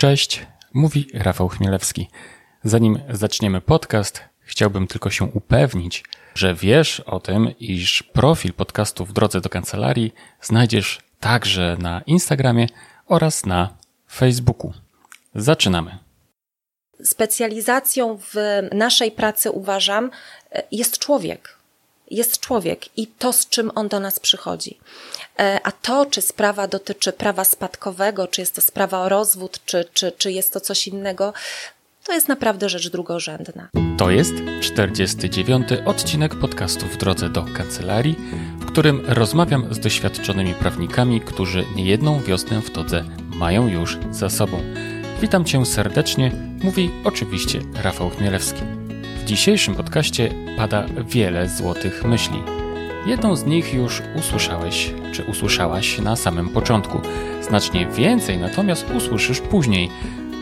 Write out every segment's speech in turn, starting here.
Cześć, mówi Rafał Chmielewski. Zanim zaczniemy podcast, chciałbym tylko się upewnić, że wiesz o tym, iż profil podcastu w drodze do kancelarii znajdziesz także na Instagramie oraz na Facebooku. Zaczynamy. Specjalizacją w naszej pracy uważam jest człowiek. Jest człowiek i to, z czym on do nas przychodzi. E, a to, czy sprawa dotyczy prawa spadkowego, czy jest to sprawa o rozwód, czy, czy, czy jest to coś innego, to jest naprawdę rzecz drugorzędna. To jest 49. odcinek podcastu w drodze do kancelarii, w którym rozmawiam z doświadczonymi prawnikami, którzy niejedną wiosnę w todze mają już za sobą. Witam Cię serdecznie, mówi oczywiście Rafał Chmielewski. Dzisiejszym podcaście pada wiele złotych myśli. Jedną z nich już usłyszałeś, czy usłyszałaś na samym początku. Znacznie więcej natomiast usłyszysz później.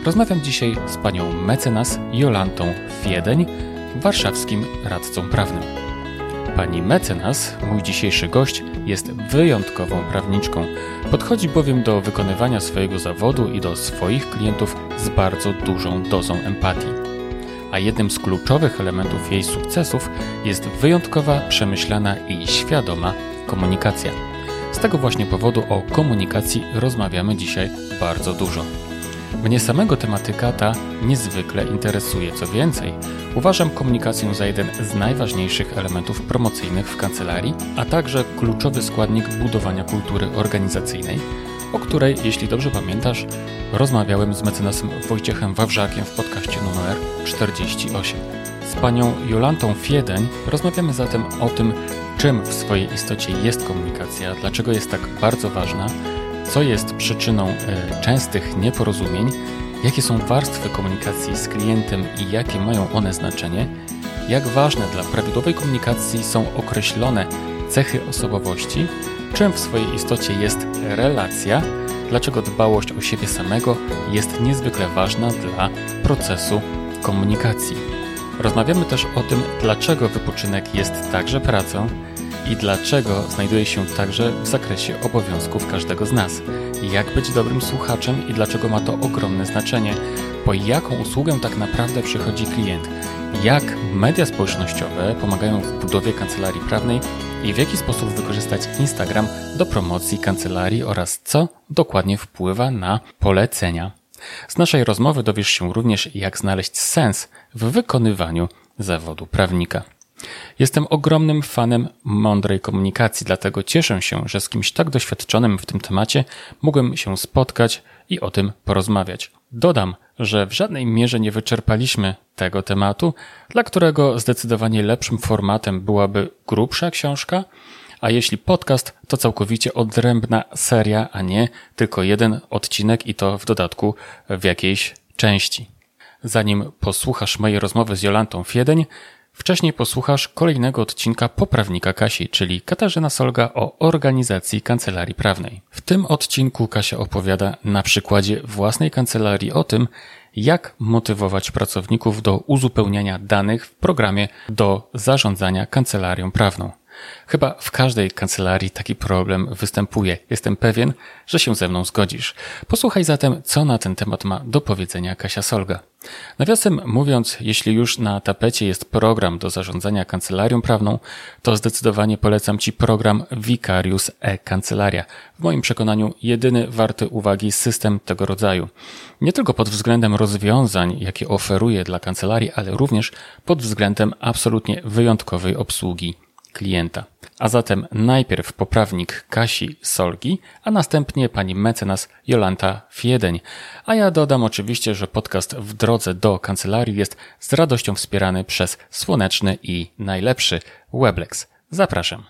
Rozmawiam dzisiaj z panią mecenas Jolantą Fiedeń, warszawskim radcą prawnym. Pani mecenas, mój dzisiejszy gość, jest wyjątkową prawniczką. Podchodzi bowiem do wykonywania swojego zawodu i do swoich klientów z bardzo dużą dozą empatii. A jednym z kluczowych elementów jej sukcesów jest wyjątkowa, przemyślana i świadoma komunikacja. Z tego właśnie powodu o komunikacji rozmawiamy dzisiaj bardzo dużo. Mnie samego tematyka ta niezwykle interesuje. Co więcej, uważam komunikację za jeden z najważniejszych elementów promocyjnych w kancelarii, a także kluczowy składnik budowania kultury organizacyjnej, o której, jeśli dobrze pamiętasz, rozmawiałem z mecenasem Wojciechem Wawrzakiem w podcaście numer 48. Z panią Jolantą Fiedeń rozmawiamy zatem o tym, czym w swojej istocie jest komunikacja, dlaczego jest tak bardzo ważna, co jest przyczyną e, częstych nieporozumień, jakie są warstwy komunikacji z klientem i jakie mają one znaczenie, jak ważne dla prawidłowej komunikacji są określone cechy osobowości, czym w swojej istocie jest relacja, dlaczego dbałość o siebie samego jest niezwykle ważna dla procesu komunikacji. Rozmawiamy też o tym, dlaczego wypoczynek jest także pracą i dlaczego znajduje się także w zakresie obowiązków każdego z nas. Jak być dobrym słuchaczem i dlaczego ma to ogromne znaczenie, po jaką usługę tak naprawdę przychodzi klient, jak media społecznościowe pomagają w budowie kancelarii prawnej i w jaki sposób wykorzystać Instagram do promocji kancelarii oraz co dokładnie wpływa na polecenia. Z naszej rozmowy dowiesz się również, jak znaleźć sens w wykonywaniu zawodu prawnika. Jestem ogromnym fanem mądrej komunikacji, dlatego cieszę się, że z kimś tak doświadczonym w tym temacie mogłem się spotkać i o tym porozmawiać. Dodam, że w żadnej mierze nie wyczerpaliśmy tego tematu, dla którego zdecydowanie lepszym formatem byłaby grubsza książka, a jeśli podcast, to całkowicie odrębna seria, a nie tylko jeden odcinek i to w dodatku w jakiejś części. Zanim posłuchasz mojej rozmowy z Jolantą Fiedeń, Wcześniej posłuchasz kolejnego odcinka Poprawnika Kasi, czyli Katarzyna Solga o organizacji kancelarii prawnej. W tym odcinku Kasia opowiada na przykładzie własnej kancelarii o tym, jak motywować pracowników do uzupełniania danych w programie do zarządzania kancelarią prawną. Chyba w każdej kancelarii taki problem występuje. Jestem pewien, że się ze mną zgodzisz. Posłuchaj zatem, co na ten temat ma do powiedzenia Kasia Solga. Nawiasem mówiąc, jeśli już na tapecie jest program do zarządzania kancelarią prawną, to zdecydowanie polecam Ci program Vicarius e-Kancelaria. W moim przekonaniu jedyny warty uwagi system tego rodzaju. Nie tylko pod względem rozwiązań, jakie oferuje dla kancelarii, ale również pod względem absolutnie wyjątkowej obsługi klienta. A zatem najpierw poprawnik Kasi Solgi, a następnie pani mecenas Jolanta Fiedeń. A ja dodam oczywiście, że podcast w drodze do kancelarii jest z radością wspierany przez słoneczny i najlepszy Weblex. Zapraszam.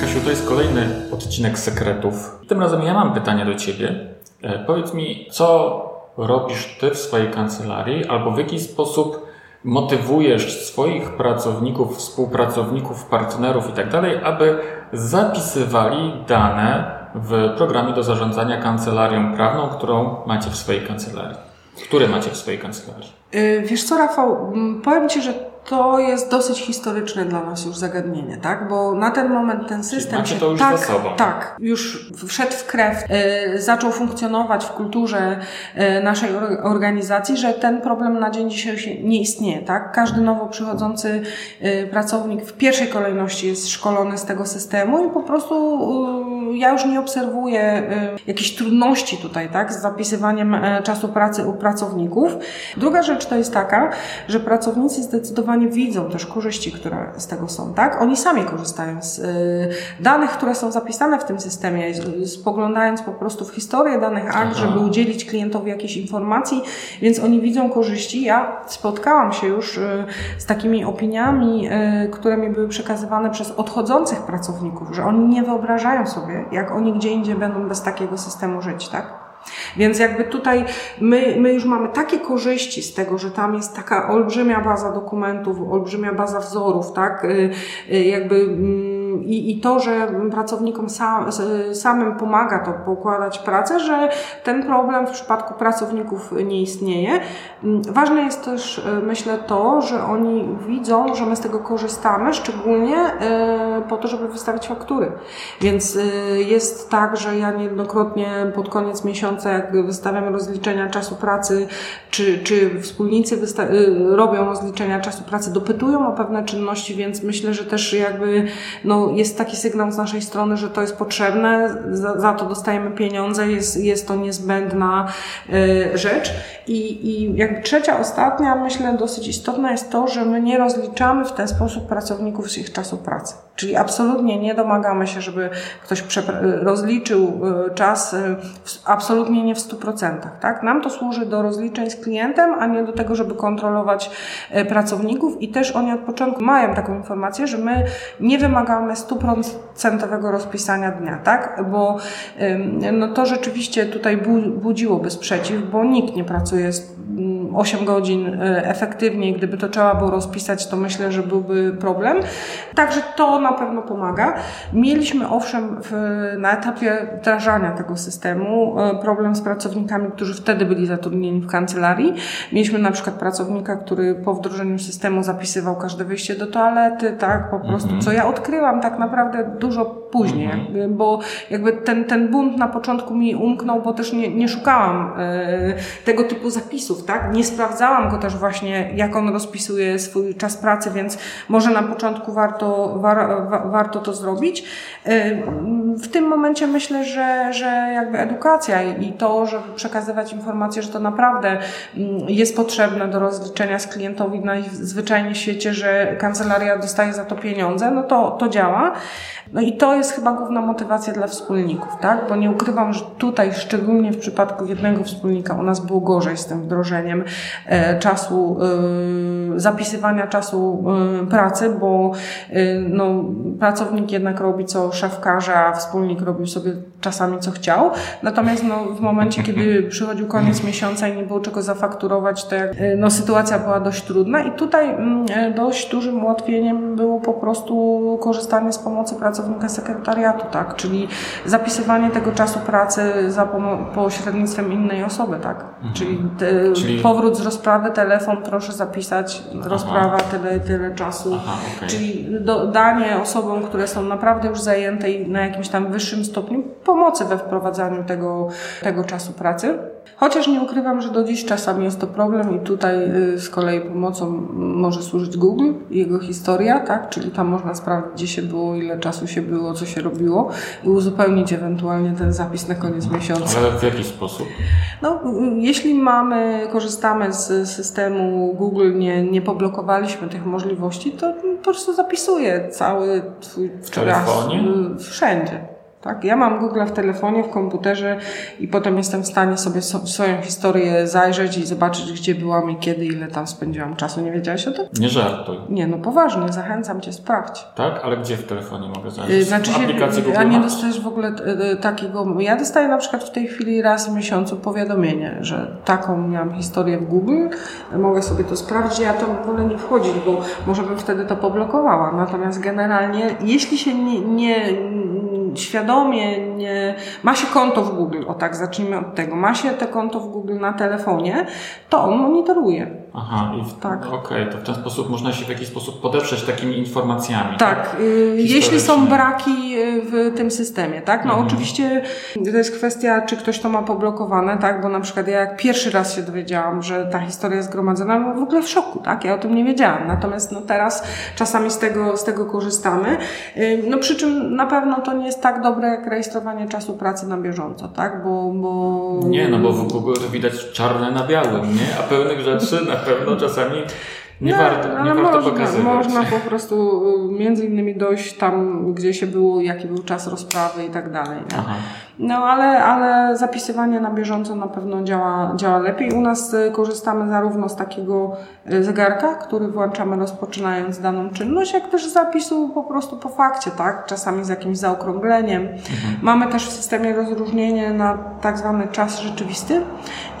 Kasiu, to jest kolejny odcinek sekretów. Tym razem ja mam pytanie do ciebie. E, powiedz mi, co robisz ty w swojej kancelarii, albo w jaki sposób motywujesz swoich pracowników, współpracowników, partnerów itd., tak aby zapisywali dane w programie do zarządzania kancelarią prawną, którą macie w swojej kancelarii. Które macie w swojej kancelarii? Y, wiesz co, Rafał, powiem Ci, że to jest dosyć historyczne dla nas już zagadnienie, tak? Bo na ten moment ten system się to już tak, tak, już wszedł w krew, y, zaczął funkcjonować w kulturze y, naszej or- organizacji, że ten problem na dzień dzisiejszy nie istnieje, tak? Każdy nowo przychodzący y, pracownik w pierwszej kolejności jest szkolony z tego systemu i po prostu y, ja już nie obserwuję y, jakichś trudności tutaj, tak? Z zapisywaniem e, czasu pracy u pracowników. Druga rzecz to jest taka, że pracownicy zdecydowanie widzą też korzyści, które z tego są, tak? Oni sami korzystają z y, danych, które są zapisane w tym systemie, spoglądając po prostu w historię danych akt, żeby udzielić klientowi jakiejś informacji, więc oni widzą korzyści. Ja spotkałam się już y, z takimi opiniami, które mi były przekazywane przez odchodzących pracowników, że oni nie wyobrażają sobie, jak oni gdzie indziej będą bez takiego systemu żyć, tak? Więc jakby tutaj my, my już mamy takie korzyści z tego, że tam jest taka olbrzymia baza dokumentów, olbrzymia baza wzorów, tak? Y, y, Jakby mm, i, i to, że pracownikom sam, samym pomaga to pokładać pracę, że ten problem w przypadku pracowników nie istnieje. Mm, Ważne jest też, y, myślę, to, że oni widzą, że my z tego korzystamy, szczególnie y, po to, żeby wystawić faktury. Więc y, jest tak, że ja niejednokrotnie pod koniec miesiąca, jak wystawiam rozliczenia czasu pracy, czy, czy wspólnicy robią rozliczenia czasu pracy, dopytują o pewne czynności, więc myślę, że też jakby no, jest taki sygnał z naszej strony, że to jest potrzebne, za, za to dostajemy pieniądze, jest, jest to niezbędna y, rzecz. I, I jakby trzecia, ostatnia, myślę, dosyć istotna jest to, że my nie rozliczamy w ten sposób pracowników z ich czasu pracy. Czyli absolutnie nie domagamy się, żeby ktoś rozliczył y, czas w, absolutnie nie w 100%. Tak? Nam to służy do rozliczeń z klientem, a nie do tego, żeby kontrolować y, pracowników i też oni od początku mają taką informację, że my nie wymagamy 100% rozpisania dnia, tak? Bo no to rzeczywiście tutaj bu- budziłoby sprzeciw, bo nikt nie pracuje z 8 godzin y, efektywnie. Gdyby to trzeba było rozpisać, to myślę, że byłby problem. Także to na pewno pomaga. Mieliśmy owszem w, na etapie wdrażania tego systemu y, problem z pracownikami, którzy wtedy byli zatrudnieni w kancelarii. Mieliśmy na przykład pracownika, który po wdrożeniu systemu zapisywał każde wyjście do toalety, tak, po prostu, co ja odkryłam tak naprawdę dużo później, jakby, bo jakby ten, ten bunt na początku mi umknął, bo też nie, nie szukałam e, tego typu zapisów, tak? Nie sprawdzałam go też właśnie, jak on rozpisuje swój czas pracy, więc może na początku warto, war, wa, warto to zrobić. W tym momencie myślę, że, że jakby edukacja i to, żeby przekazywać informacje, że to naprawdę mm, jest potrzebne do rozliczenia z klientowi w świecie, że kancelaria dostaje za to pieniądze, no to, to działa. No i to jest chyba główna motywacja dla wspólników, tak? Bo nie ukrywam, że tutaj, szczególnie w przypadku jednego wspólnika, u nas było gorzej z tym wdrożeniem e, czasu, e, zapisywania czasu e, pracy, bo e, no, pracownik jednak robi co szef każe, a wspólnik robił sobie czasami co chciał. Natomiast no, w momencie, kiedy przychodził koniec miesiąca i nie było czego zafakturować, to jak, e, no, sytuacja była dość trudna i tutaj mm, dość dużym ułatwieniem było po prostu korzystanie z pomocy pracownika sekretariatu, tak? Czyli zapisywanie tego czasu pracy za pośrednictwem innej osoby, tak? Czyli, te, Czyli- powrót z rozprawy, telefon, proszę zapisać, rozprawa, tyle, tyle czasu. Aha, okej. Czyli do, danie osobom, które są naprawdę już zajęte i na jakimś tam wyższym stopniu pomocy we wprowadzaniu tego, tego czasu pracy. Chociaż nie ukrywam, że do dziś czasami jest to problem i tutaj y, z kolei pomocą może służyć Google, jego historia, tak? Czyli tam można sprawdzić, gdzie się było, ile czasu się było, co się robiło i uzupełnić ewentualnie ten zapis na koniec miesiąca. Ale w jaki sposób? No, y, jeśli mamy, korzystamy z systemu Google, nie, nie poblokowaliśmy tych możliwości, to po prostu zapisuję cały twój W telefonie? raz, y, wszędzie. Tak? Ja mam Google w telefonie, w komputerze i potem jestem w stanie sobie so, swoją historię zajrzeć i zobaczyć, gdzie byłam i kiedy, ile tam spędziłam czasu. Nie wiedziałeś o tym? Nie żartuj. Nie, no poważnie, zachęcam cię, sprawdź. Tak? Ale gdzie w telefonie mogę Y, znaleźć? Znaczy w się, aplikacji Google a nie dostajesz w ogóle y, y, takiego. Ja dostaję na przykład w tej chwili raz w miesiącu powiadomienie, że taką miałam historię w Google, mogę sobie to sprawdzić. Ja to wolę nie wchodzić, bo może bym wtedy to poblokowała. Natomiast generalnie, jeśli się nie, nie świadomie nie, ma się konto w Google, o tak, zacznijmy od tego, ma się te konto w Google na telefonie, to on monitoruje. Aha, i w, tak. okej, okay, to w ten sposób można się w jakiś sposób podeprzeć takimi informacjami. Tak, tak? jeśli są braki w tym systemie, tak? No mhm. oczywiście to jest kwestia, czy ktoś to ma poblokowane, tak? Bo na przykład ja jak pierwszy raz się dowiedziałam, że ta historia jest zgromadzona, byłam w ogóle w szoku, tak? Ja o tym nie wiedziałam. Natomiast no teraz czasami z tego, z tego korzystamy. No przy czym na pewno to nie jest tak dobre jak rejestrowanie czasu pracy na bieżąco, tak? Bo, bo... Nie, no bo w Google to widać czarne na białym, nie? A pełnych rzeczy na pewno czasami nie no, warto, nie ale warto można, pokazywać. można po prostu y, między innymi dojść tam, gdzie się było, jaki był czas rozprawy i tak dalej. No ale, ale zapisywanie na bieżąco na pewno działa, działa lepiej. U nas y, korzystamy zarówno z takiego y, zegarka, który włączamy rozpoczynając daną czynność, jak też zapisu po prostu po fakcie, tak? Czasami z jakimś zaokrągleniem. Mhm. Mamy też w systemie rozróżnienie na tak zwany czas rzeczywisty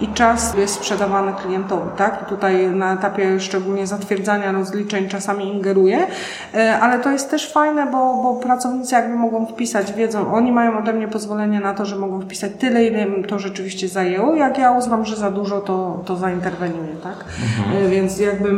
i czas jest sprzedawany klientowi, tak? I tutaj na etapie szczególnie zatwierdzania rozliczeń czasami ingeruje, e, ale to jest też fajne, bo, bo pracownicy jakby mogą wpisać, wiedzą, oni mają ode mnie pozwolenie na to, że mogą wpisać tyle, ile im to rzeczywiście zajęło. Jak ja uznam, że za dużo, to, to zainterweniuję, tak? Mhm. E, więc jakby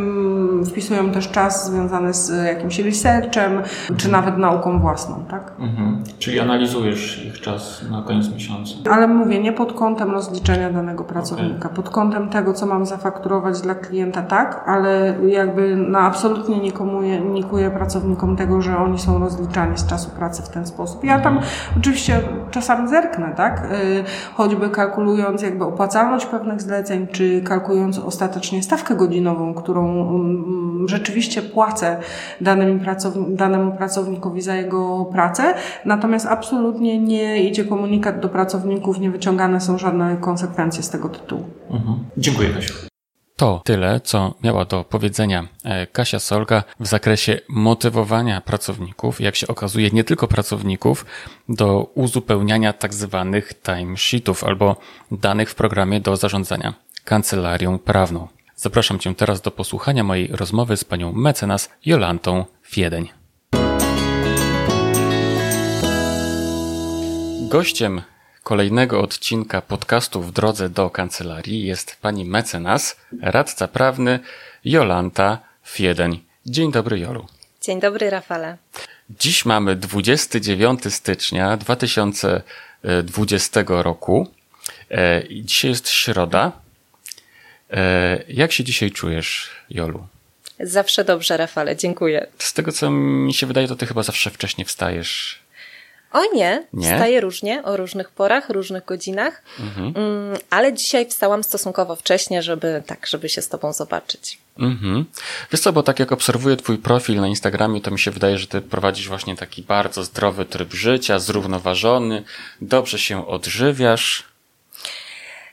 wpisują też czas związany z jakimś researchem, czy nawet nauką własną, tak? Mhm. Czyli analizujesz ich czas na koniec miesiąca. Ale mówię, nie pod kątem rozliczenia danego pracownika, okay. pod kątem tego, co mam zafakturować dla klienta, tak, ale jakby no, absolutnie nie komunikuję pracownikom tego, że oni są rozliczani z czasu pracy w ten sposób. Ja tam mhm. oczywiście czasami zerknę, tak? Y, choćby kalkulując jakby opłacalność pewnych zleceń, czy kalkulując ostatecznie stawkę godzinową, którą mm, rzeczywiście płacę danemu, pracowni danemu pracownikowi za jego pracę. Natomiast absolutnie nie idzie komunikat do pracowników, nie wyciągane są żadne konsekwencje z tego tytułu. Mhm. Dziękuję Kasiu. To tyle, co miała do powiedzenia e, Kasia Solga w zakresie motywowania pracowników, jak się okazuje, nie tylko pracowników, do uzupełniania tak zwanych timesheetów albo danych w programie do zarządzania kancelarią prawną. Zapraszam Cię teraz do posłuchania mojej rozmowy z panią mecenas Jolantą Fiedeń. Gościem kolejnego odcinka podcastu w drodze do kancelarii jest pani mecenas, radca prawny Jolanta Fiedeń. Dzień dobry, Jolu. Dzień dobry, Rafale. Dziś mamy 29 stycznia 2020 roku. E, dzisiaj jest środa. E, jak się dzisiaj czujesz, Jolu? Zawsze dobrze, Rafale, dziękuję. Z tego, co mi się wydaje, to ty chyba zawsze wcześnie wstajesz o nie, nie, wstaję różnie, o różnych porach, różnych godzinach, mhm. Mm, ale dzisiaj wstałam stosunkowo wcześnie, żeby tak, żeby się z tobą zobaczyć. Mhm. Wiesz co, bo tak jak obserwuję twój profil na Instagramie, to mi się wydaje, że ty prowadzisz właśnie taki bardzo zdrowy tryb życia, zrównoważony, dobrze się odżywiasz.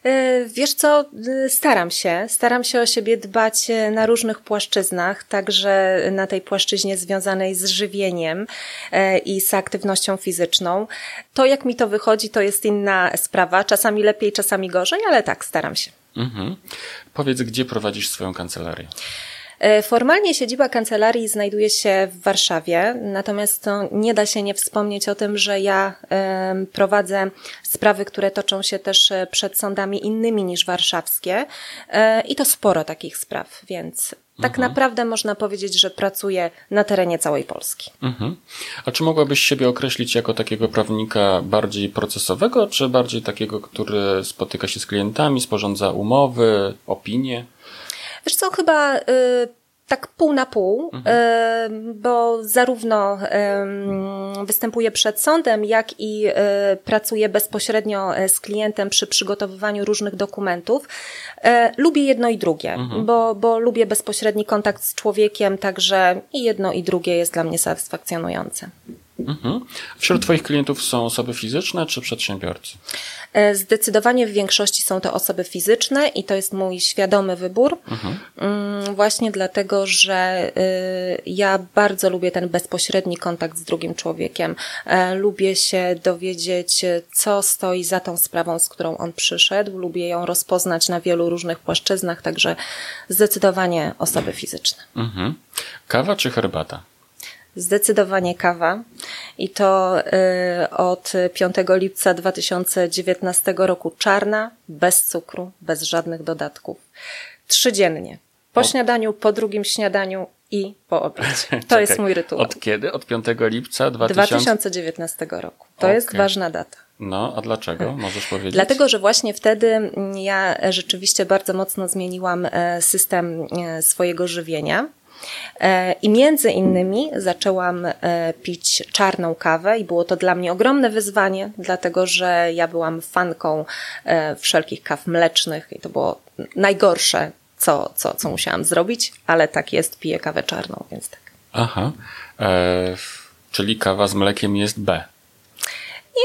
E, wiesz co, e, staram się. Staram się o siebie dbać e, na różnych płaszczyznach, także na tej płaszczyźnie związanej z żywieniem i z aktywnością fizyczną. To, jak mi to wychodzi, to jest inna sprawa. Czasami lepiej, czasami gorzej, ale tak, staram się. Mhm. Powiedz, gdzie prowadzisz swoją kancelarię? E, formalnie siedziba kancelarii znajduje się w Warszawie, natomiast to nie da się nie wspomnieć o tym, że ja prowadzę sprawy, które toczą się też e, przed sądami innymi niż warszawskie e, i to sporo takich spraw, więc tak mhm. naprawdę można powiedzieć, że pracuję na terenie całej Polski. Mhm. A czy mogłabyś siebie określić jako takiego prawnika bardziej procesowego, czy bardziej takiego, który spotyka się z klientami, sporządza umowy, opinie? Wiesz co, chyba y, tak pół na pół, mhm. y, bo zarówno występuję przed sądem, jak i y, pracuję bezpośrednio y, z klientem przy przygotowywaniu różnych dokumentów. Y, lubię jedno i drugie, mhm. bo, bo lubię bezpośredni kontakt z człowiekiem, także i jedno i drugie jest dla mnie satysfakcjonujące. Mhm. Wśród Twoich klientów są osoby fizyczne czy przedsiębiorcy? E, zdecydowanie w większości są to osoby fizyczne i to jest mój świadomy wybór. Mhm. Mm, właśnie dlatego, że y, ja bardzo lubię ten bezpośredni kontakt z drugim człowiekiem. E, lubię się dowiedzieć, co stoi za tą sprawą, z którą on przyszedł. Lubię ją rozpoznać na wielu różnych płaszczyznach, także zdecydowanie osoby fizyczne. Mhm. Kawa czy herbata? Zdecydowanie kawa i to y, od 5 lipca 2019 roku czarna, bez cukru, bez żadnych dodatków. Trzydziennie. Po śniadaniu, po drugim śniadaniu i po obiedzie. To Czekaj, jest mój rytuał. Od kiedy? Od 5 lipca 2000? 2019 roku. To jest Okej. ważna data. No, a dlaczego? Możesz powiedzieć? Dlatego, że właśnie wtedy ja rzeczywiście bardzo mocno zmieniłam e, system e, swojego żywienia. E, I między innymi zaczęłam e, pić czarną kawę, i było to dla mnie ogromne wyzwanie, dlatego że ja byłam fanką e, wszelkich kaw mlecznych, i to było najgorsze, co, co, co musiałam zrobić, ale tak jest, piję kawę czarną, więc tak. Aha. E, czyli kawa z mlekiem jest B.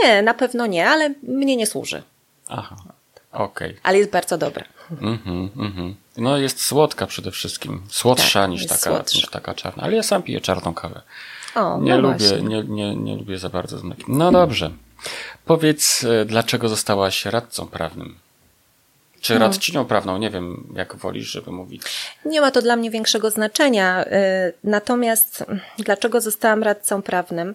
Nie, na pewno nie, ale mnie nie służy, Aha. Okej. ale jest bardzo dobre. Mhm, mhm. No jest słodka przede wszystkim. Słodsza Tak, niż, taka, słodsza. niż taka czarna. Ale ja sam piję czarną kawę. O, Nie no lubię, nie, nie, nie lubię za bardzo z mlekiem. No dobrze. Powiedz, e, dlaczego zostałaś radcą prawnym? Czy Hmm. radczynią prawną? Nie wiem, jak wolisz, żeby mówić. Nie ma to dla mnie większego znaczenia. y, Natomiast mm, dlaczego zostałam radcą prawnym?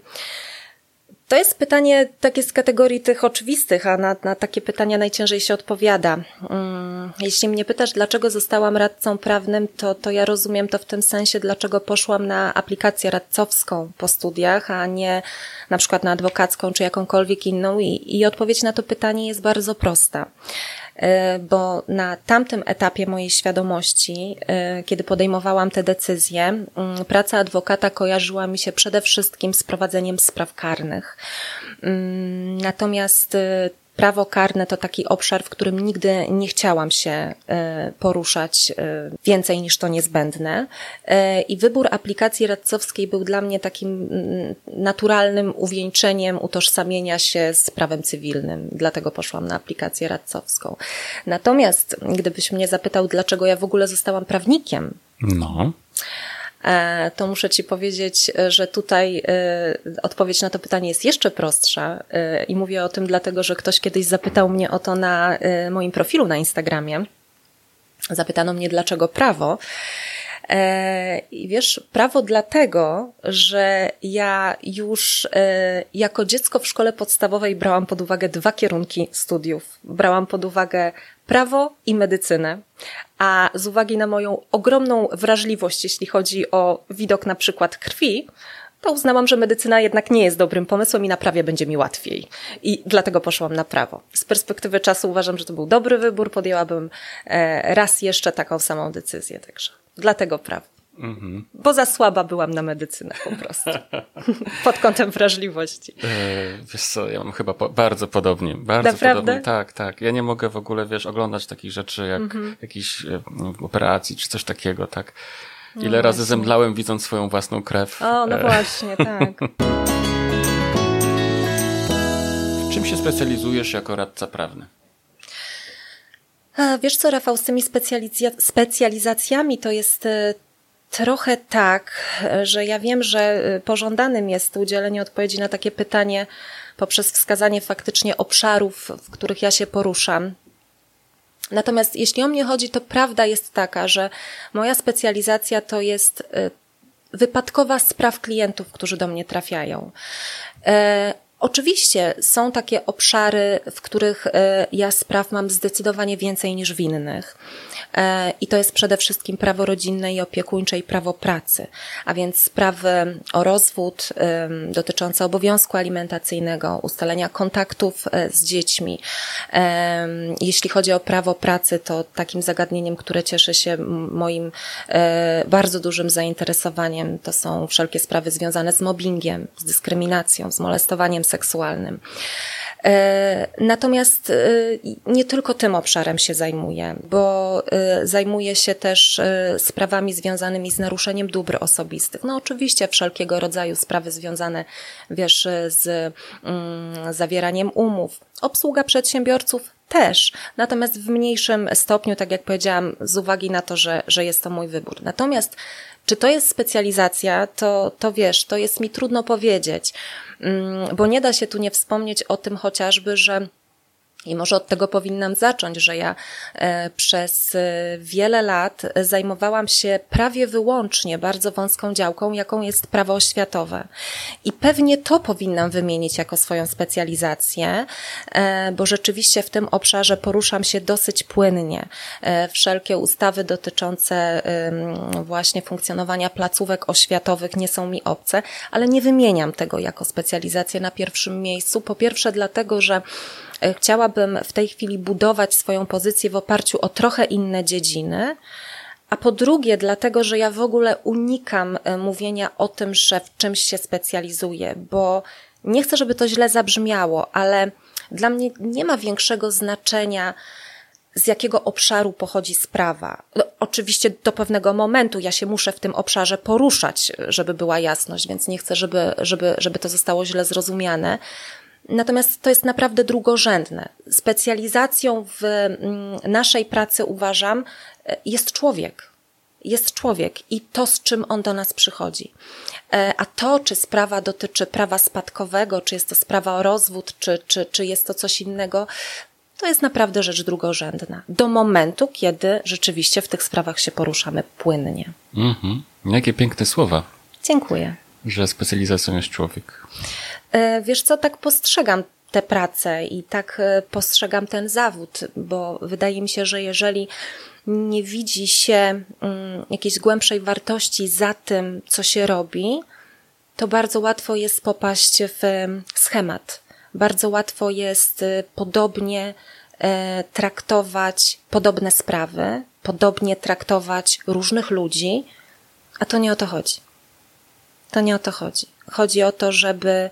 To jest pytanie takie z kategorii tych oczywistych, a na, na takie pytania najciężej się odpowiada. Mm, Jeśli mnie pytasz, dlaczego zostałam radcą prawnym, to, to ja rozumiem to w tym sensie, dlaczego poszłam na aplikację radcowską po studiach, a nie na przykład na adwokacką czy jakąkolwiek inną. I, i odpowiedź na to pytanie jest bardzo prosta. E, bo na tamtym etapie mojej świadomości, e, kiedy podejmowałam te decyzje, praca adwokata kojarzyła mi się przede wszystkim z prowadzeniem spraw karnych. Mm, Natomiast e, prawo karne to taki obszar, w którym nigdy nie chciałam się e, poruszać e, więcej niż to niezbędne. E, I wybór aplikacji radcowskiej był dla mnie takim mm, naturalnym uwieńczeniem utożsamienia się z prawem cywilnym. Dlatego poszłam na aplikację radcowską. Natomiast gdybyś mnie zapytał, dlaczego ja w ogóle zostałam prawnikiem, No. E, to muszę Ci powiedzieć, e, że tutaj e, odpowiedź na to pytanie jest jeszcze prostsza i mówię o tym dlatego, że ktoś kiedyś zapytał mnie o to na moim profilu na Instagramie. Zapytano mnie, dlaczego prawo. E, I wiesz, prawo dlatego, że ja już e, jako dziecko w szkole podstawowej brałam pod uwagę dwa kierunki studiów. Brałam pod uwagę prawo i medycynę. A z uwagi na moją ogromną wrażliwość, jeśli chodzi o widok na przykład krwi, to uznałam, że medycyna jednak nie jest dobrym pomysłem i na prawie będzie mi łatwiej. I dlatego poszłam na prawo. Z perspektywy czasu uważam, że to był dobry wybór. Podjęłabym e, raz jeszcze taką samą decyzję. Także dlatego prawo. Bo za słaba byłam na medycynę po prostu. Pod kątem wrażliwości. E, wiesz co, ja mam chyba po, bardzo podobnie. Bardzo Naprawdę? podobnie. Tak, tak. Ja nie mogę w ogóle, wiesz, oglądać takich rzeczy jak Mhm. jakiejś e, operacji czy coś takiego, tak. Ile razy zemdlałem widząc swoją własną krew. O, no E, właśnie, tak. W czym się specjalizujesz jako radca prawny? Wiesz co, Rafał, z tymi specjaliza- specjalizacjami to jest e, trochę tak, e, że ja wiem, że e, pożądanym jest udzielenie odpowiedzi na takie pytanie poprzez wskazanie faktycznie obszarów, w których ja się poruszam. Natomiast jeśli o mnie chodzi, to prawda jest taka, że moja specjalizacja to jest e, wypadkowa spraw klientów, którzy do mnie trafiają. E, Oczywiście są takie obszary, w których e, ja spraw mam zdecydowanie więcej niż w innych. E, I to jest przede wszystkim prawo rodzinne i opiekuńcze i prawo pracy, a więc sprawy o rozwód em, dotyczące obowiązku alimentacyjnego, ustalenia kontaktów e, z dziećmi. Jeśli chodzi o prawo pracy, to takim zagadnieniem, które cieszy się moim e, bardzo dużym zainteresowaniem, to są wszelkie sprawy związane z mobbingiem, z dyskryminacją, z molestowaniem seksualnym. E, Natomiast e, nie tylko tym obszarem się zajmuję, bo e, zajmuję się też sprawami związanymi z naruszeniem dóbr osobistych. No oczywiście wszelkiego rodzaju sprawy związane, wiesz, z mm, zawieraniem umów. Obsługa przedsiębiorców też, natomiast w mniejszym stopniu, tak jak powiedziałam, z uwagi na to, że, że jest to mój wybór. Natomiast czy to jest specjalizacja, to, to wiesz, to jest mi trudno powiedzieć, Mm, bo nie da się tu nie wspomnieć o tym chociażby, że I może od tego powinnam zacząć, że ja e, przez e, wiele lat zajmowałam się prawie wyłącznie bardzo wąską działką, jaką jest prawo oświatowe. I pewnie to powinnam wymienić jako swoją specjalizację, e, bo rzeczywiście w tym obszarze poruszam się dosyć płynnie. Wszelkie ustawy dotyczące właśnie funkcjonowania placówek oświatowych nie są mi obce, ale nie wymieniam tego jako specjalizację na pierwszym miejscu. Po pierwsze dlatego, że chciałabym w tej chwili budować swoją pozycję w oparciu o trochę inne dziedziny. A po drugie, dlatego, że ja w ogóle unikam e, mówienia o tym, że w czymś się specjalizuję, bo nie chcę, żeby to źle zabrzmiało, ale dla mnie nie ma większego znaczenia, z jakiego obszaru pochodzi sprawa. No, oczywiście do pewnego momentu ja się muszę w tym obszarze poruszać, żeby była jasność, więc nie chcę, żeby, żeby, żeby to zostało źle zrozumiane. Natomiast to jest naprawdę drugorzędne. Specjalizacją w mm, naszej pracy uważam e, jest człowiek. Jest człowiek i to, z czym on do nas przychodzi. E, a to, czy sprawa dotyczy prawa spadkowego, czy jest to sprawa o rozwód, czy, czy, czy jest to coś innego, to jest naprawdę rzecz drugorzędna. Do momentu, kiedy rzeczywiście w tych sprawach się poruszamy płynnie. Mhm. Jakie piękne słowa. Dziękuję. Że specjalizacją jest człowiek. E, wiesz co, tak postrzegam tę pracę i tak e, postrzegam ten zawód, bo wydaje mi się, że jeżeli nie widzi się mm, jakiejś głębszej wartości za tym, co się robi, to bardzo łatwo jest popaść w schemat. Bardzo łatwo jest e, podobnie traktować podobne sprawy, podobnie traktować różnych ludzi, a to nie o to chodzi. To nie o to chodzi. Chodzi o to, żeby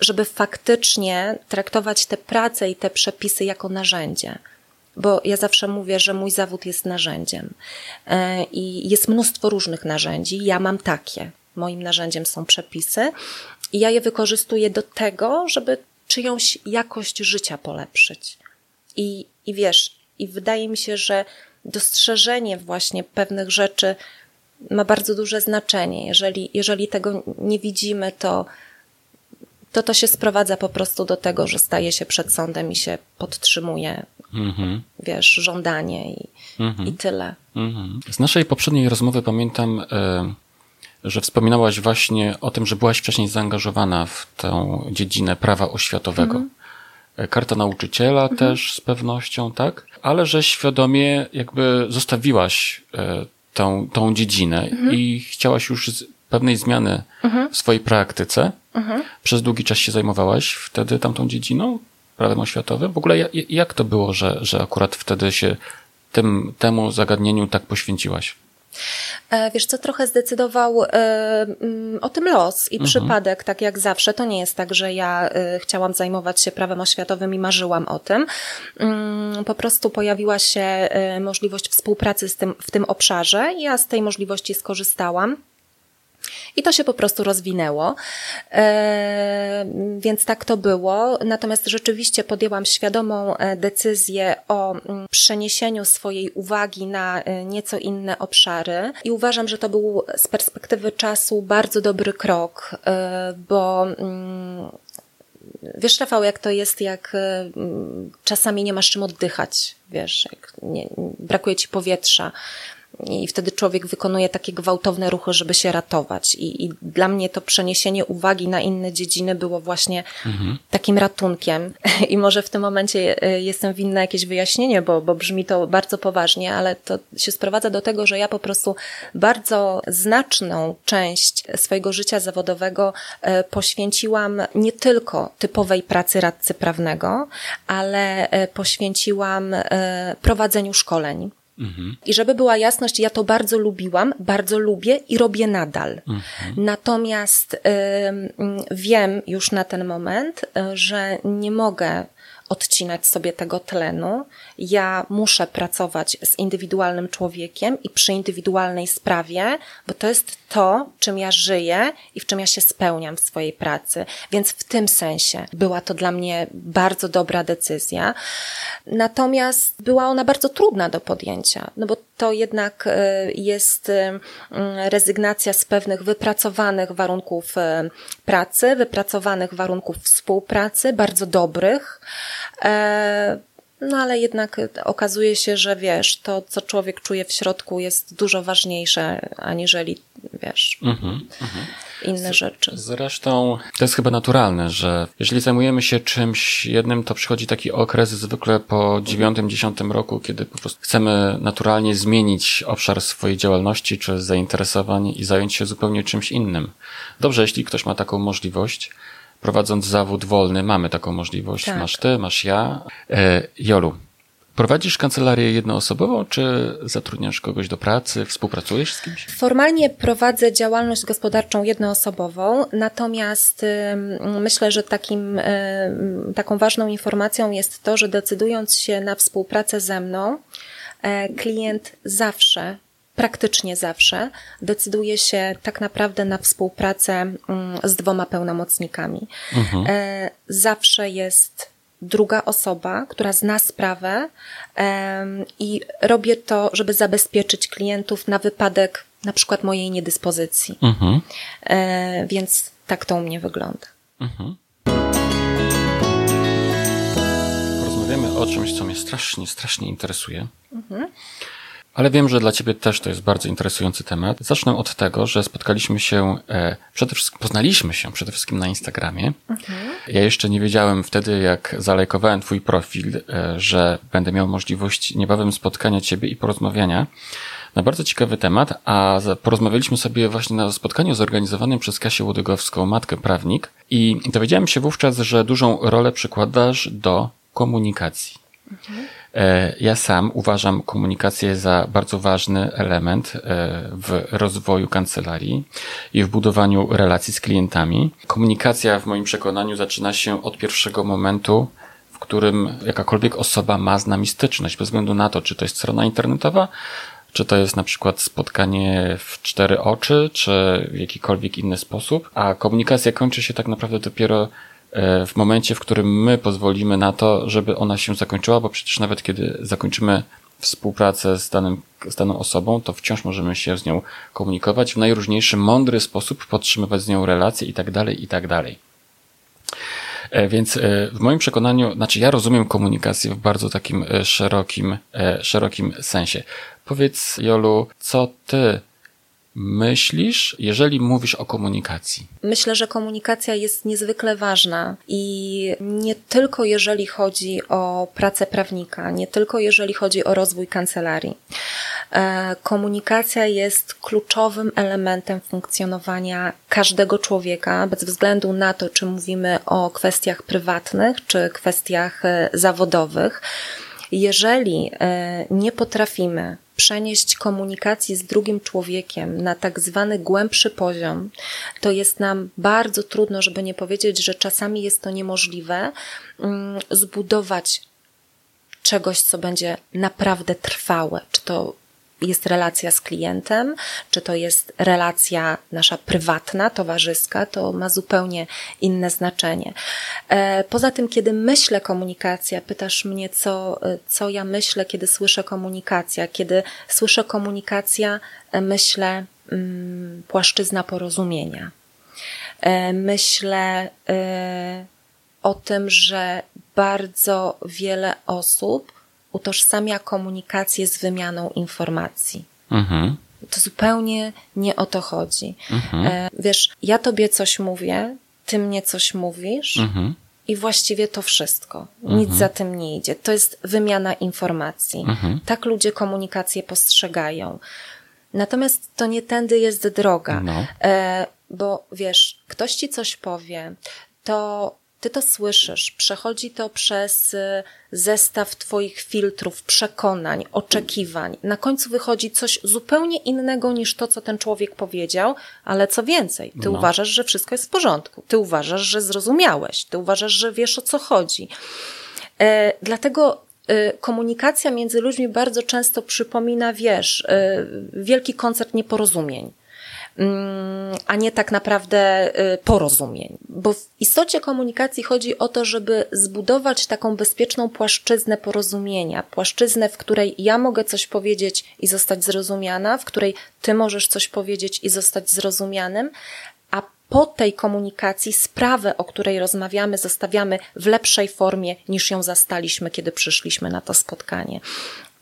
żeby faktycznie traktować te prace i te przepisy jako narzędzie. Bo ja zawsze mówię, że mój zawód jest narzędziem. E, I jest mnóstwo różnych narzędzi. Ja mam takie. Moim narzędziem są przepisy i ja je wykorzystuję do tego, żeby czyjąś jakość życia polepszyć. I, i wiesz, i wydaje mi się, że dostrzeżenie właśnie pewnych rzeczy ma bardzo duże znaczenie. Jeżeli, jeżeli tego nie widzimy, to, to to się sprowadza po prostu do tego, że staje się przed sądem i się podtrzymuje, mhm. wiesz, żądanie i, mhm. i tyle. Mhm. Z naszej poprzedniej rozmowy pamiętam, e, że wspominałaś właśnie o tym, że byłaś wcześniej zaangażowana w tę dziedzinę prawa oświatowego. Mhm. E, karta nauczyciela mhm. też z pewnością, tak? Ale że świadomie jakby zostawiłaś e, tą, tą dziedzinę mhm. i chciałaś już pewnej zmiany mhm. w swojej praktyce. Mhm. Przez długi czas się zajmowałaś wtedy tamtą dziedziną, prawem oświatowym. W ogóle jak to było, że, że akurat wtedy się tym, temu zagadnieniu tak poświęciłaś? E, wiesz co, trochę zdecydował e, mm, o tym los i mhm. przypadek, tak jak zawsze. To nie jest tak, że ja e, chciałam zajmować się prawem oświatowym i marzyłam o tym. Mm, po prostu pojawiła się możliwość współpracy z tym, w tym obszarze i ja z tej możliwości skorzystałam. I to się po prostu rozwinęło. E, więc tak to było. Natomiast rzeczywiście podjęłam świadomą e, decyzję o mm, przeniesieniu swojej uwagi na e, nieco inne obszary i uważam, że to był z perspektywy czasu bardzo dobry krok, bo mm, Wiesz, Rafał, jak to jest, jak mm, czasami nie masz czym oddychać, wiesz, jak nie, brakuje ci powietrza, i wtedy człowiek wykonuje takie gwałtowne ruchy, żeby się ratować. I, i dla mnie to przeniesienie uwagi na inne dziedziny było właśnie mhm. takim ratunkiem. I może w tym momencie e, jestem winna jakieś wyjaśnienie, bo, bo brzmi to bardzo poważnie, ale to się sprowadza do tego, że ja po prostu bardzo znaczną część swojego życia zawodowego e, poświęciłam nie tylko typowej pracy radcy prawnego, ale e, poświęciłam prowadzeniu szkoleń. Mhm. I żeby była jasność, ja to bardzo lubiłam, bardzo lubię i robię nadal. Mhm. Natomiast y, wiem już na ten moment, y, że nie mogę odcinać sobie tego tlenu. Ja muszę pracować z indywidualnym człowiekiem i przy indywidualnej sprawie, bo to jest to, czym ja żyję i w czym ja się spełniam w swojej pracy. Więc w tym sensie była to dla mnie bardzo dobra decyzja. Natomiast była ona bardzo trudna do podjęcia, no bo to jednak e, jest mm, rezygnacja z pewnych wypracowanych warunków e, pracy, wypracowanych warunków współpracy, bardzo dobrych. E, no ale jednak okazuje się, że wiesz, to co człowiek czuje w środku jest dużo ważniejsze, aniżeli wiesz. Mhm, mhm inne rzeczy. Zresztą to jest chyba naturalne, że jeżeli zajmujemy się czymś jednym, to przychodzi taki okres zwykle po dziewiątym, dziesiątym roku, kiedy po prostu chcemy naturalnie zmienić obszar swojej działalności czy zainteresowań i zająć się zupełnie czymś innym. Dobrze, jeśli ktoś ma taką możliwość, prowadząc zawód wolny, mamy taką możliwość. Tak. Masz ty, masz ja. E, Jolu, Prowadzisz kancelarię jednoosobową, czy zatrudniasz kogoś do pracy, współpracujesz z kimś? Formalnie prowadzę działalność gospodarczą jednoosobową, natomiast myślę, że takim, taką ważną informacją jest to, że decydując się na współpracę ze mną, e, klient zawsze praktycznie zawsze decyduje się tak naprawdę na współpracę z dwoma pełnomocnikami. Mhm. E, zawsze jest druga osoba, która zna sprawę i robię to, żeby zabezpieczyć klientów na wypadek na przykład mojej niedyspozycji. Mhm. E, więc tak to u mnie wygląda. Mhm. Porozmawiamy o czymś, co mnie strasznie, strasznie interesuje. Mhm. Ale wiem, że dla Ciebie też to jest bardzo interesujący temat. Zacznę od tego, że spotkaliśmy się, e, przede wszystkim, poznaliśmy się przede wszystkim na Instagramie. Mhm. Ja jeszcze nie wiedziałem wtedy, jak zalajkowałem Twój profil, e, że będę miał możliwość niebawem spotkania Ciebie i porozmawiania na bardzo ciekawy temat, a porozmawialiśmy sobie właśnie na spotkaniu zorganizowanym przez Kasię Łodygowską, matkę prawnik i dowiedziałem się wówczas, że dużą rolę przykładasz do komunikacji. Mhm. E, ja sam uważam komunikację za bardzo ważny element e, w rozwoju kancelarii i w budowaniu relacji z klientami. Komunikacja w moim przekonaniu zaczyna się od pierwszego momentu, w którym jakakolwiek osoba ma z nami styczność, bez względu na to, czy to jest strona internetowa, czy to jest na przykład spotkanie w cztery oczy, czy w jakikolwiek inny sposób, a komunikacja kończy się tak naprawdę dopiero w momencie, w którym my pozwolimy na to, żeby ona się zakończyła, bo przecież nawet kiedy zakończymy współpracę z, danym, z daną osobą, to wciąż możemy się z nią komunikować w najróżniejszy, mądry sposób, podtrzymywać z nią relacje i tak dalej, i tak dalej. E, więc e, w moim przekonaniu, znaczy ja rozumiem komunikację w bardzo takim szerokim, szerokim sensie. Powiedz, Jolu, co ty myślisz, jeżeli mówisz o komunikacji? Myślę, że komunikacja jest niezwykle ważna i nie tylko jeżeli chodzi o pracę prawnika, nie tylko jeżeli chodzi o rozwój kancelarii. E, komunikacja jest kluczowym elementem funkcjonowania każdego człowieka, bez względu na to, czy mówimy o kwestiach prywatnych, czy kwestiach e, zawodowych. Jeżeli e, nie potrafimy przenieść komunikacji z drugim człowiekiem na tak zwany głębszy poziom, to jest nam bardzo trudno, żeby nie powiedzieć, że czasami jest to niemożliwe, mm, zbudować czegoś, co będzie naprawdę trwałe. Czy to jest relacja z klientem, czy to jest relacja nasza prywatna, towarzyska, to ma zupełnie inne znaczenie. E, poza tym, kiedy myślę komunikacja, pytasz mnie, co, co ja myślę, kiedy słyszę komunikacja. Kiedy słyszę komunikacja, e, myślę mm, płaszczyzna porozumienia. E, myślę o tym, że bardzo wiele osób utożsamia komunikację z wymianą informacji. Mhm. To zupełnie nie o to chodzi. Mhm. E, wiesz, ja tobie coś mówię, ty mnie coś mówisz mhm. i właściwie to wszystko. Nic mhm. za tym nie idzie. To jest wymiana informacji. Mhm. Tak ludzie komunikację postrzegają. Natomiast to nie tędy jest droga. No. E, bo wiesz, ktoś ci coś powie, to ty to słyszysz, przechodzi to przez y, zestaw Twoich filtrów, przekonań, oczekiwań. Na końcu wychodzi coś zupełnie innego niż to, co ten człowiek powiedział, ale co więcej, Ty no. uważasz, że wszystko jest w porządku. Ty uważasz, że zrozumiałeś. Ty uważasz, że wiesz o co chodzi. E, dlatego e, komunikacja między ludźmi bardzo często przypomina, wiesz, e, wielki koncert nieporozumień a nie tak naprawdę y, porozumień. Bo w istocie komunikacji chodzi o to, żeby zbudować taką bezpieczną płaszczyznę porozumienia, płaszczyznę, w której ja mogę coś powiedzieć i zostać zrozumiana, w której ty możesz coś powiedzieć i zostać zrozumianym, a po tej komunikacji sprawę, o której rozmawiamy, zostawiamy w lepszej formie niż ją zastaliśmy, kiedy przyszliśmy na to spotkanie.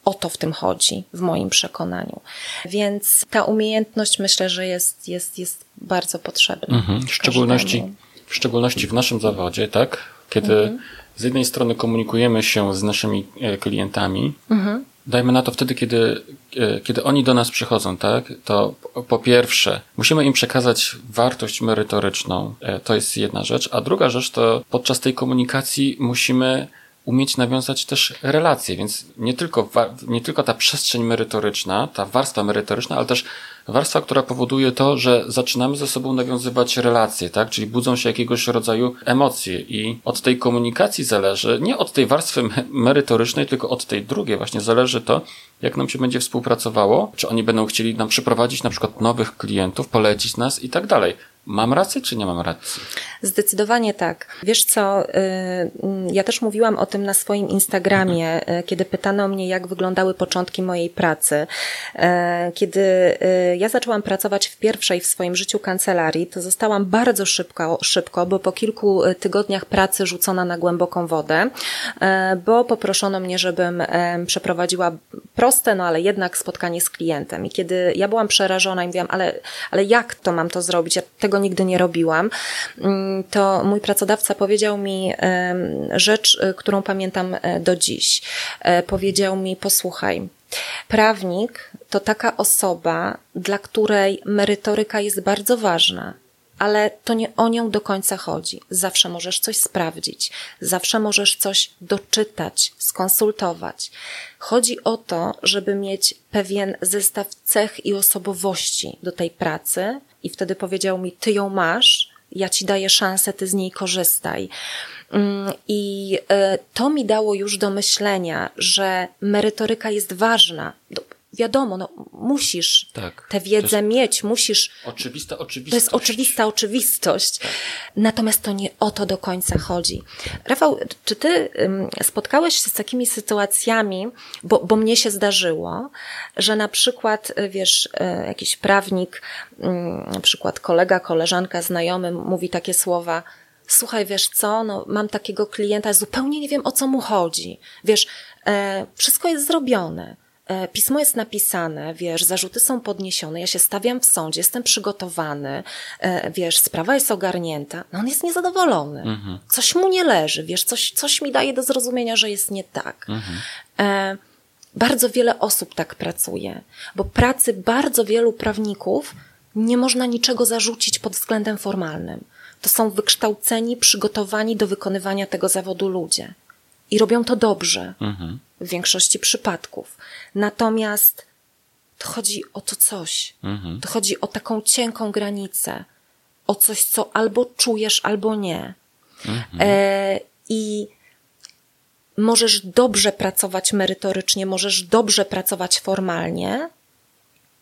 O to w tym chodzi, w moim przekonaniu. Więc ta umiejętność myślę, że jest, jest, jest bardzo potrzebna. Mhm. W, szczególności, w szczególności w naszym zawodzie, tak? Kiedy mhm. z jednej strony komunikujemy się z naszymi e, klientami, mhm. dajmy na to wtedy, kiedy, e, kiedy oni do nas przychodzą, tak? To po pierwsze, musimy im przekazać wartość merytoryczną. E, to jest jedna rzecz. A druga rzecz to podczas tej komunikacji musimy umieć nawiązać też relacje, więc nie tylko, nie tylko ta przestrzeń merytoryczna, ta warstwa merytoryczna, ale też warstwa, która powoduje to, że zaczynamy ze sobą nawiązywać relacje, tak? Czyli budzą się jakiegoś rodzaju emocje i od tej komunikacji zależy, nie od tej warstwy merytorycznej, tylko od tej drugiej właśnie zależy to, jak nam się będzie współpracowało, czy oni będą chcieli nam przyprowadzić na przykład nowych klientów, polecić nas i tak dalej. Mam rację, czy nie mam racji? Zdecydowanie tak. Wiesz co, y, ja też mówiłam o tym na swoim Instagramie, y, kiedy pytano mnie, jak wyglądały początki mojej pracy. Y, kiedy ja zaczęłam pracować w pierwszej w swoim życiu kancelarii, to zostałam bardzo szybko, szybko, bo po kilku tygodniach pracy rzucona na głęboką wodę, bo poproszono mnie, żebym przeprowadziła proste, no ale jednak spotkanie z klientem. I kiedy ja byłam przerażona i mówiłam, ale, ale jak to mam to zrobić? Ja tego tego nigdy nie robiłam, mm, to mój pracodawca powiedział mi rzecz, y, którą pamiętam e, do dziś. E, powiedział mi, posłuchaj, prawnik to taka osoba, dla której merytoryka jest bardzo ważna ale to nie o nią do końca chodzi. Zawsze możesz coś sprawdzić, zawsze możesz coś doczytać, skonsultować. Chodzi o to, żeby mieć pewien zestaw cech i osobowości do tej pracy, i wtedy powiedział mi: Ty ją masz, ja ci daję szansę, ty z niej korzystaj. Mm, I e, to mi dało już do myślenia, że merytoryka jest ważna wiadomo, no, musisz tak, tę wiedzę mieć, musisz. Oczywista oczywistość. To jest oczywista oczywistość. Tak. Natomiast to nie o to do końca chodzi. Rafał, czy ty spotkałeś się z takimi sytuacjami, bo, bo mnie się zdarzyło, że na przykład, wiesz, e, jakiś prawnik, na przykład kolega, koleżanka, znajomy mówi takie słowa, słuchaj, wiesz co, no, mam takiego klienta, zupełnie nie wiem o co mu chodzi. Wiesz, e, wszystko jest zrobione pismo jest napisane, wiesz, zarzuty są podniesione, ja się stawiam w sądzie, jestem przygotowany, e, wiesz, sprawa jest ogarnięta, no on jest niezadowolony. Mhm. Coś mu nie leży, wiesz, coś, coś mi daje do zrozumienia, że jest nie tak. Mhm. E, bardzo wiele osób tak pracuje, bo pracy bardzo wielu prawników nie można niczego zarzucić pod względem formalnym. To są wykształceni, przygotowani do wykonywania tego zawodu ludzie. I robią to dobrze. Mhm w większości przypadków. Natomiast to chodzi o to coś. Mhm. To chodzi o taką cienką granicę. O coś, co albo czujesz, albo nie. Mhm. E, I możesz dobrze pracować merytorycznie, możesz dobrze pracować formalnie,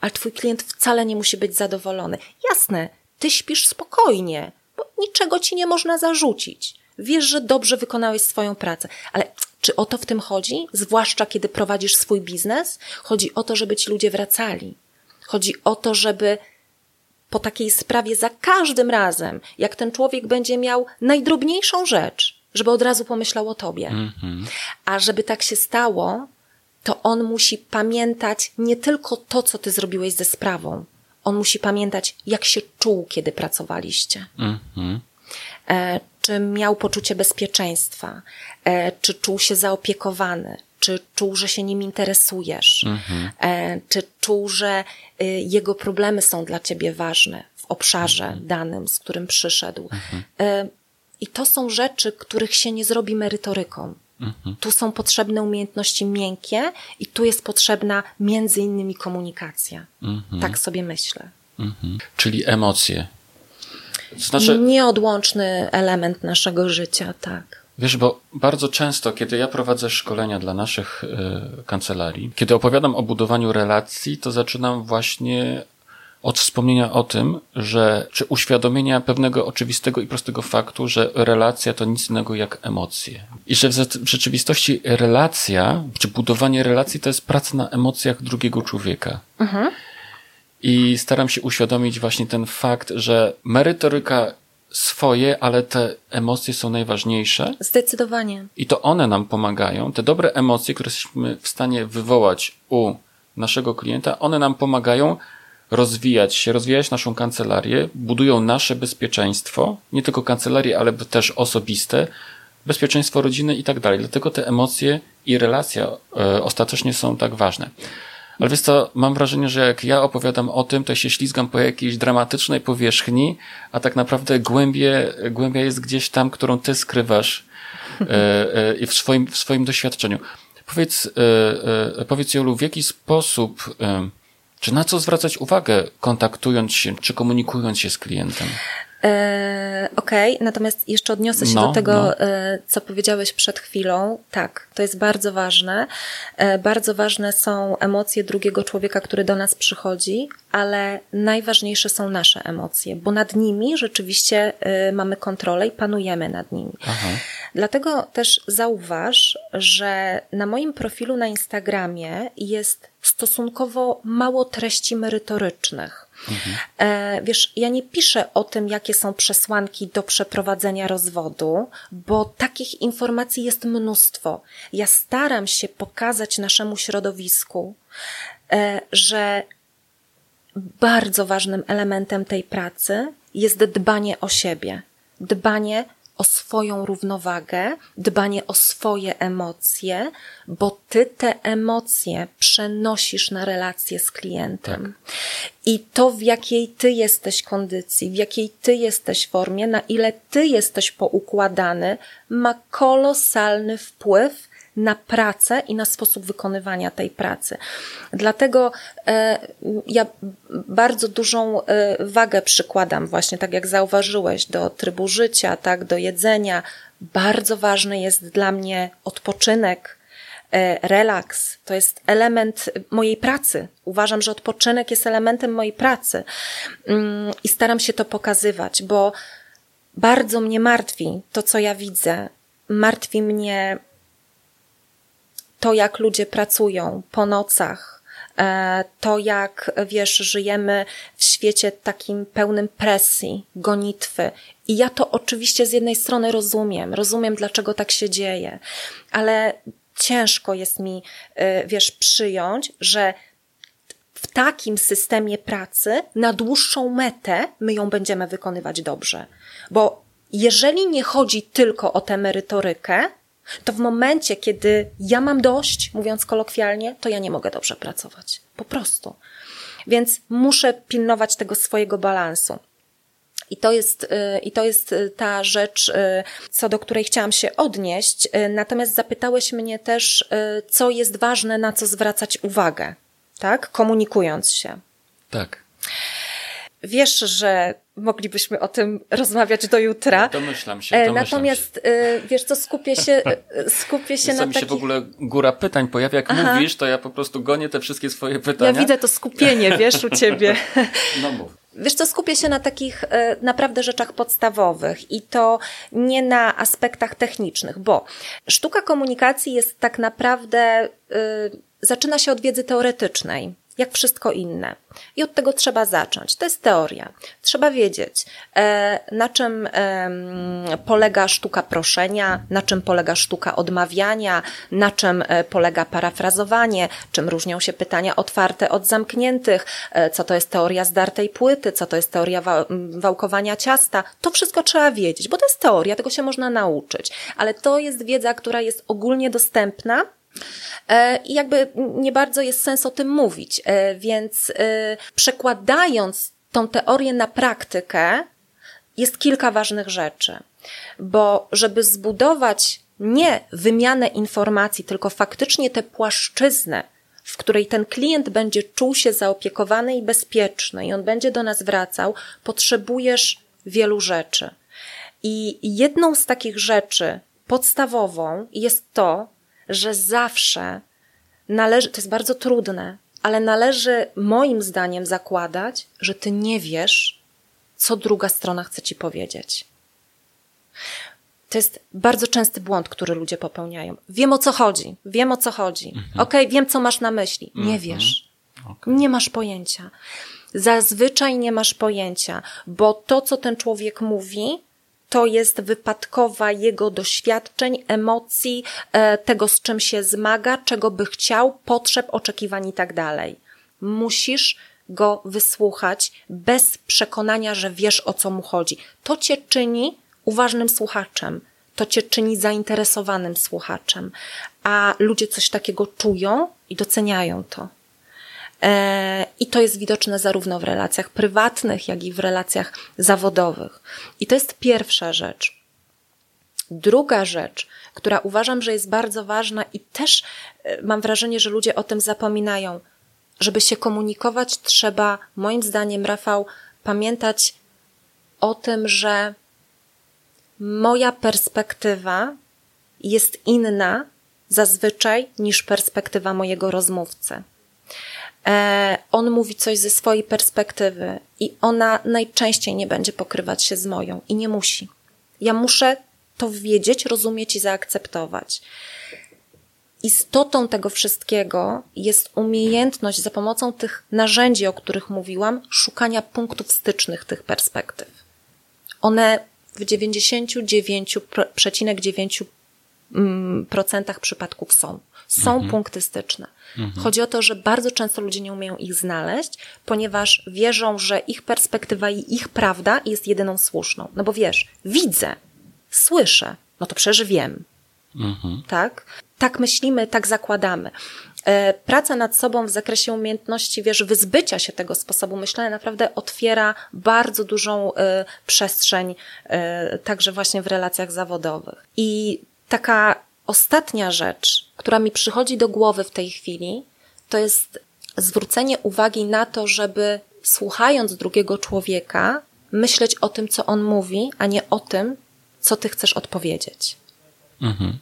ale twój klient wcale nie musi być zadowolony. Jasne, ty śpisz spokojnie, bo niczego ci nie można zarzucić. Wiesz, że dobrze wykonałeś swoją pracę, ale czy o to w tym chodzi? Zwłaszcza kiedy prowadzisz swój biznes? Chodzi o to, żeby ci ludzie wracali. Chodzi o to, żeby po takiej sprawie za każdym razem, jak ten człowiek będzie miał najdrobniejszą rzecz, żeby od razu pomyślał o tobie. Mm-hmm. A żeby tak się stało, to on musi pamiętać nie tylko to, co ty zrobiłeś ze sprawą. On musi pamiętać, jak się czuł, kiedy pracowaliście. Mm-hmm. E, czy miał poczucie bezpieczeństwa, e, czy czuł się zaopiekowany, czy czuł, że się nim interesujesz, mhm. E, czy czuł, że y, jego problemy są dla ciebie ważne w obszarze mhm. danym, z którym przyszedł. Mhm. I to są rzeczy, których się nie zrobi merytoryką. Mhm. Tu są potrzebne umiejętności miękkie i tu jest potrzebna między innymi komunikacja. Mhm. Tak sobie myślę. Mhm. Czyli emocje, znaczy, Nieodłączny element naszego życia, tak. Wiesz, bo bardzo często, kiedy ja prowadzę szkolenia dla naszych y, kancelarii, kiedy opowiadam o budowaniu relacji, to zaczynam właśnie od wspomnienia o tym, że, czy uświadomienia pewnego oczywistego i prostego faktu, że relacja to nic innego jak emocje. I że w, w rzeczywistości relacja, czy budowanie relacji to jest praca na emocjach drugiego człowieka. Mhm. I staram się uświadomić właśnie ten fakt, że merytoryka swoje, ale te emocje są najważniejsze. Zdecydowanie. I to one nam pomagają. Te dobre emocje, które jesteśmy w stanie wywołać u naszego klienta, one nam pomagają rozwijać się, rozwijać naszą kancelarię, budują nasze bezpieczeństwo, nie tylko kancelarię, ale też osobiste, bezpieczeństwo rodziny i tak dalej. Dlatego te emocje i relacja e, ostatecznie są tak ważne. Ale wiesz co, mam wrażenie, że jak ja opowiadam o tym, to się ślizgam po jakiejś dramatycznej powierzchni, a tak naprawdę głębie, głębia jest gdzieś tam, którą ty skrywasz e, e, w, swoim, w swoim doświadczeniu. Powiedz, e, powiedz Jolu, w jaki sposób, czy na co zwracać uwagę, kontaktując się, czy komunikując się z klientem? E, Okej, okay. natomiast jeszcze odniosę się no, do tego, no. e, co powiedziałeś przed chwilą. Tak, to jest bardzo ważne. E, bardzo ważne są emocje drugiego człowieka, który do nas przychodzi, ale najważniejsze są nasze emocje, bo nad nimi rzeczywiście e, mamy kontrolę i panujemy nad nimi. Aha. Dlatego też zauważ, że na moim profilu na Instagramie jest stosunkowo mało treści merytorycznych. Mhm. E, wiesz, ja nie piszę o tym, jakie są przesłanki do przeprowadzenia rozwodu, bo takich informacji jest mnóstwo. Ja staram się pokazać naszemu środowisku, e, że bardzo ważnym elementem tej pracy jest dbanie o siebie, dbanie o swoją równowagę, dbanie o swoje emocje, bo ty te emocje przenosisz na relacje z klientem. Tak. I to, w jakiej ty jesteś kondycji, w jakiej ty jesteś formie, na ile ty jesteś poukładany, ma kolosalny wpływ na pracę i na sposób wykonywania tej pracy. Dlatego e, ja bardzo dużą e, wagę przykładam, właśnie tak jak zauważyłeś, do trybu życia, tak, do jedzenia. Bardzo ważny jest dla mnie odpoczynek, e, relaks. To jest element mojej pracy. Uważam, że odpoczynek jest elementem mojej pracy. Mm, I staram się to pokazywać, bo bardzo mnie martwi to, co ja widzę. Martwi mnie to, jak ludzie pracują po nocach, e, to jak, wiesz, żyjemy w świecie takim pełnym presji, gonitwy. I ja to oczywiście z jednej strony rozumiem, rozumiem, dlaczego tak się dzieje, ale ciężko jest mi, e, wiesz, przyjąć, że w takim systemie pracy na dłuższą metę my ją będziemy wykonywać dobrze. Bo jeżeli nie chodzi tylko o tę merytorykę, to w momencie, kiedy ja mam dość, mówiąc kolokwialnie, to ja nie mogę dobrze pracować. Po prostu. Więc muszę pilnować tego swojego balansu. I to jest, y, i to jest y, ta rzecz, y, co do której chciałam się odnieść. Natomiast zapytałeś mnie też, co jest ważne, na co zwracać uwagę, tak? Komunikując się. Tak. Wiesz, że moglibyśmy o tym rozmawiać do jutra. No, domyślam się. E, domyślam Natomiast, się. wiesz co, skupię się, e, skupię się na mi takich... się w ogóle góra pytań pojawia. Jak Aha. mówisz, to ja po prostu gonię te wszystkie swoje pytania. Ja widzę to skupienie, wiesz, u ciebie. No mów. Wiesz co, skupię się na takich e, naprawdę rzeczach podstawowych i to nie na aspektach technicznych, bo sztuka komunikacji jest tak naprawdę, zaczyna się od wiedzy teoretycznej jak wszystko inne. I od tego trzeba zacząć. To jest teoria. Trzeba wiedzieć, e, na czym polega sztuka proszenia, na czym polega sztuka odmawiania, na czym e, polega parafrazowanie, czym różnią się pytania otwarte od zamkniętych, e, co to jest teoria zdartej płyty, co to jest teoria wałkowania ciasta. To wszystko trzeba wiedzieć, bo to jest teoria, tego się można nauczyć. Ale to jest wiedza, która jest ogólnie dostępna I jakby nie bardzo jest sens o tym mówić, e, więc e, przekładając tą teorię na praktykę, jest kilka ważnych rzeczy. Bo żeby zbudować nie wymianę informacji, tylko faktycznie tę płaszczyznę, w której ten klient będzie czuł się zaopiekowany i bezpieczny i on będzie do nas wracał, potrzebujesz wielu rzeczy. I jedną z takich rzeczy podstawową jest to, że zawsze należy, to jest bardzo trudne, ale należy moim zdaniem zakładać, że ty nie wiesz, co druga strona chce ci powiedzieć. To jest bardzo częsty błąd, który ludzie popełniają. Wiem o co chodzi, wiem o co chodzi. Mhm. Okej, okay, wiem co masz na myśli. Nie mhm. wiesz. Okay. Nie masz pojęcia. Zazwyczaj nie masz pojęcia, bo to, co ten człowiek mówi, to jest wypadkowa jego doświadczeń, emocji, e, tego, z czym się zmaga, czego by chciał, potrzeb, oczekiwań i tak. Musisz go wysłuchać bez przekonania, że wiesz o co mu chodzi. To cię czyni uważnym słuchaczem, to cię czyni zainteresowanym słuchaczem, a ludzie coś takiego czują i doceniają to. E, I to jest widoczne zarówno w relacjach prywatnych, jak i w relacjach zawodowych. I to jest pierwsza rzecz. Druga rzecz, która uważam, że jest bardzo ważna i też e, mam wrażenie, że ludzie o tym zapominają. Żeby się komunikować, trzeba, moim zdaniem, Rafał, pamiętać o tym, że moja perspektywa jest inna zazwyczaj niż perspektywa mojego rozmówcy. E, on mówi coś ze swojej perspektywy i ona najczęściej nie będzie pokrywać się z moją i nie musi. Ja muszę to wiedzieć, rozumieć i zaakceptować. Istotą tego wszystkiego jest umiejętność za pomocą tych narzędzi, o których mówiłam, szukania punktów stycznych tych perspektyw. One w 99,9% mm, przypadków są. Są mhm. punkty styczne. Mhm. Chodzi o to, że bardzo często ludzie nie umieją ich znaleźć, ponieważ wierzą, że ich perspektywa i ich prawda jest jedyną słuszną. No bo wiesz, widzę, słyszę, no to przecież wiem. Mhm. Tak? Tak myślimy, tak zakładamy. E, praca nad sobą w zakresie umiejętności, wiesz, wyzbycia się tego sposobu myślenia naprawdę otwiera bardzo dużą e, przestrzeń, e, także właśnie w relacjach zawodowych. I taka ostatnia rzecz, która mi przychodzi do głowy w tej chwili, to jest zwrócenie uwagi na to, żeby słuchając drugiego człowieka, myśleć o tym, co on mówi, a nie o tym, co ty chcesz odpowiedzieć. Mhm.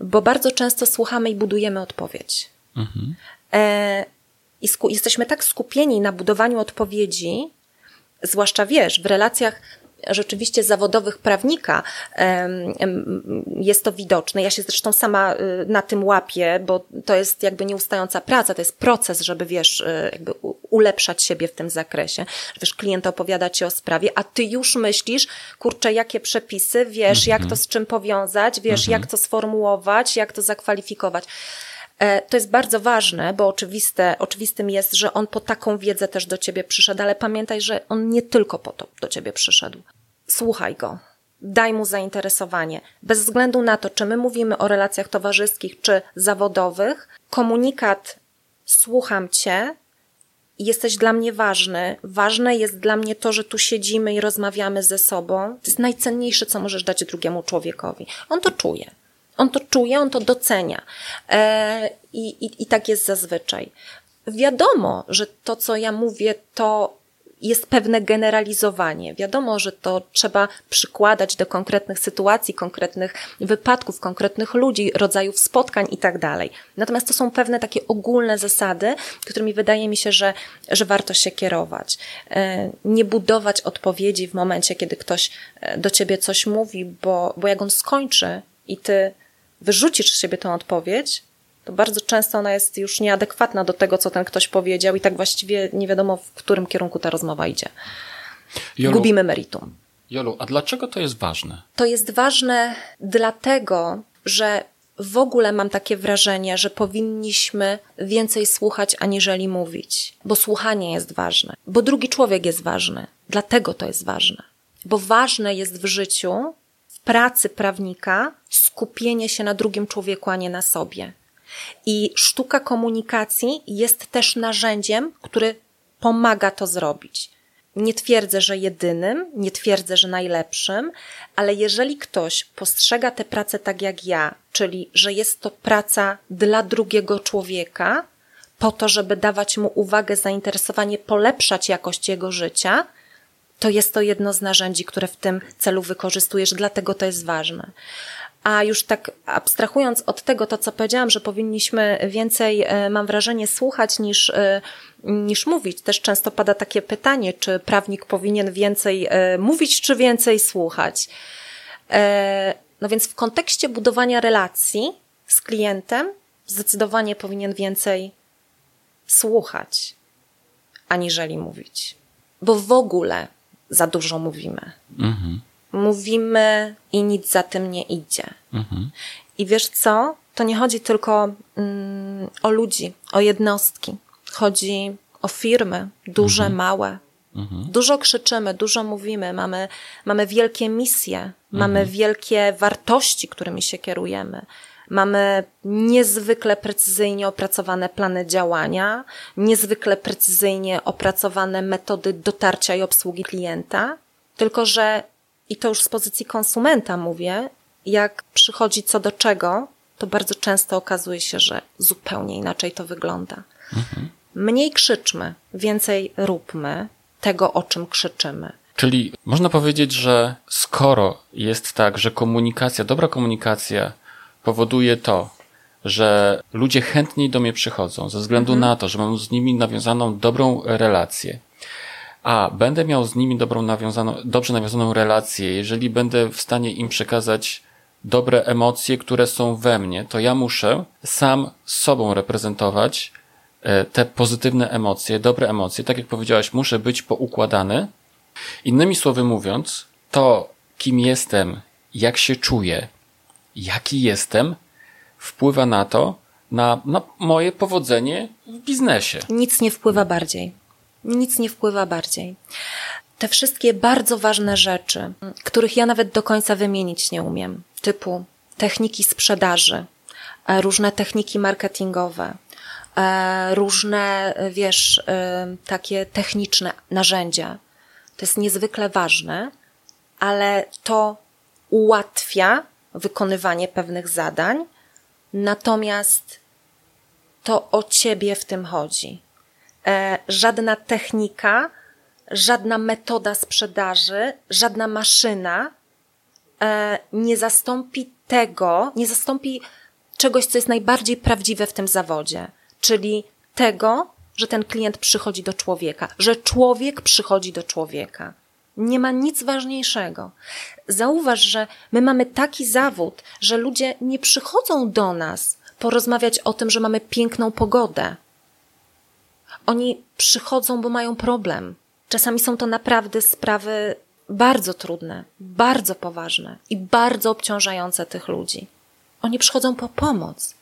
Bo bardzo często słuchamy i budujemy odpowiedź. Mhm. E, I jesteśmy tak skupieni na budowaniu odpowiedzi, zwłaszcza wiesz, w relacjach rzeczywiście zawodowych prawnika jest to widoczne. Ja się zresztą sama y, na tym łapię, bo to jest jakby nieustająca praca, to jest proces, żeby wiesz, y, jakby ulepszać siebie w tym zakresie. Wiesz, klient opowiada ci o sprawie, a ty już myślisz, kurczę, jakie przepisy, wiesz, jak to mhm. z czym powiązać, wiesz, jak mhm. to sformułować, jak to zakwalifikować. E, to jest bardzo ważne, bo oczywiste, oczywistym jest, że on po taką wiedzę też do ciebie przyszedł, ale pamiętaj, że on nie tylko po to do ciebie przyszedł. Słuchaj go. Daj mu zainteresowanie. Bez względu na to, czy my mówimy o relacjach towarzyskich czy zawodowych, komunikat słucham cię, jesteś dla mnie ważny. Ważne jest dla mnie to, że tu siedzimy i rozmawiamy ze sobą. To jest najcenniejsze, co możesz dać drugiemu człowiekowi. On to czuje. On to czuje, on to docenia. E, i, i, I tak jest zazwyczaj. Wiadomo, że to, co ja mówię, to jest pewne generalizowanie. Wiadomo, że to trzeba przykładać do konkretnych sytuacji, konkretnych wypadków, konkretnych ludzi, rodzajów spotkań i tak dalej. Natomiast to są pewne takie ogólne zasady, którymi wydaje mi się, że, że warto się kierować. E, nie budować odpowiedzi w momencie, kiedy ktoś e, do ciebie coś mówi, bo, bo jak on skończy i ty wyrzucisz z siebie tę odpowiedź, to bardzo często ona jest już nieadekwatna do tego, co ten ktoś powiedział i tak właściwie nie wiadomo, w którym kierunku ta rozmowa idzie. Jolu, Gubimy meritum. Jolu, a dlaczego to jest ważne? To jest ważne dlatego, że w ogóle mam takie wrażenie, że powinniśmy więcej słuchać, aniżeli mówić, bo słuchanie jest ważne, bo drugi człowiek jest ważny. Dlatego to jest ważne. Bo ważne jest w życiu, w pracy prawnika, skupienie się na drugim człowieku, a nie na sobie. I sztuka komunikacji jest też narzędziem, który pomaga to zrobić. Nie twierdzę, że jedynym, nie twierdzę, że najlepszym, ale jeżeli ktoś postrzega tę pracę tak jak ja, czyli że jest to praca dla drugiego człowieka, po to, żeby dawać mu uwagę, zainteresowanie, polepszać jakość jego życia, to jest to jedno z narzędzi, które w tym celu wykorzystujesz, dlatego to jest ważne. A już tak abstrahując od tego, to co powiedziałam, że powinniśmy więcej, e, mam wrażenie, słuchać niż, e, niż mówić. Też często pada takie pytanie, czy prawnik powinien więcej e, mówić, czy więcej słuchać. No więc w kontekście budowania relacji z klientem zdecydowanie powinien więcej słuchać, aniżeli mówić. Bo w ogóle za dużo mówimy. Mhm mówimy i nic za tym nie idzie. Mhm. I wiesz co? To nie chodzi tylko mm, o ludzi, o jednostki. Chodzi o firmy, duże, mhm. małe. Mhm. Dużo krzyczymy, dużo mówimy, mamy, mamy wielkie misje, mamy mhm. wielkie wartości, którymi się kierujemy. Mamy niezwykle precyzyjnie opracowane plany działania, niezwykle precyzyjnie opracowane metody dotarcia i obsługi klienta, tylko że i to już z pozycji konsumenta mówię, jak przychodzi co do czego, to bardzo często okazuje się, że zupełnie inaczej to wygląda. Mhm. Mniej krzyczmy, więcej róbmy tego, o czym krzyczymy. Czyli można powiedzieć, że skoro jest tak, że komunikacja, dobra komunikacja powoduje to, że ludzie chętniej do mnie przychodzą ze względu mhm. na to, że mam z nimi nawiązaną dobrą relację, a będę miał z nimi dobrą nawiązaną, dobrze nawiązaną relację, jeżeli będę w stanie im przekazać dobre emocje, które są we mnie, to ja muszę sam sobą reprezentować e, te pozytywne emocje, dobre emocje. Tak jak powiedziałaś, muszę być poukładany. Innymi słowy mówiąc, to kim jestem, jak się czuję, jaki jestem, wpływa na to, na, na moje powodzenie w biznesie. Nic nie wpływa bardziej nic nie wpływa bardziej. Te wszystkie bardzo ważne rzeczy, których ja nawet do końca wymienić nie umiem, typu techniki sprzedaży, e, różne techniki marketingowe, e, różne, wiesz, e, takie techniczne narzędzia. To jest niezwykle ważne, ale to ułatwia wykonywanie pewnych zadań, natomiast to o ciebie w tym chodzi. E, żadna technika, żadna metoda sprzedaży, żadna maszyna e, nie zastąpi tego, nie zastąpi czegoś, co jest najbardziej prawdziwe w tym zawodzie, czyli tego, że ten klient przychodzi do człowieka, że człowiek przychodzi do człowieka. Nie ma nic ważniejszego. Zauważ, że my mamy taki zawód, że ludzie nie przychodzą do nas porozmawiać o tym, że mamy piękną pogodę. Oni przychodzą, bo mają problem. Czasami są to naprawdę sprawy bardzo trudne, bardzo poważne i bardzo obciążające tych ludzi. Oni przychodzą po pomoc.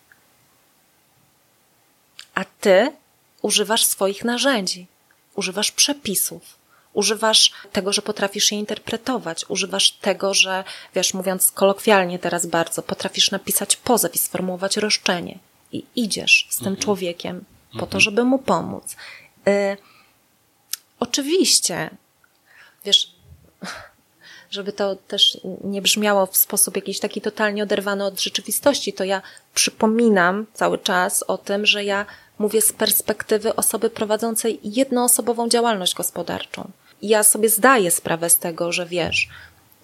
A ty używasz swoich narzędzi, używasz przepisów, używasz tego, że potrafisz je interpretować, używasz tego, że, wiesz, mówiąc kolokwialnie teraz bardzo, potrafisz napisać pozew i sformułować roszczenie i idziesz z tym mhm. człowiekiem po to, żeby mu pomóc. Y oczywiście, wiesz, żeby to też nie brzmiało w sposób jakiś taki totalnie oderwany od rzeczywistości, to ja przypominam cały czas o tym, że ja mówię z perspektywy osoby prowadzącej jednoosobową działalność gospodarczą. Ja sobie zdaję sprawę z tego, że wiesz,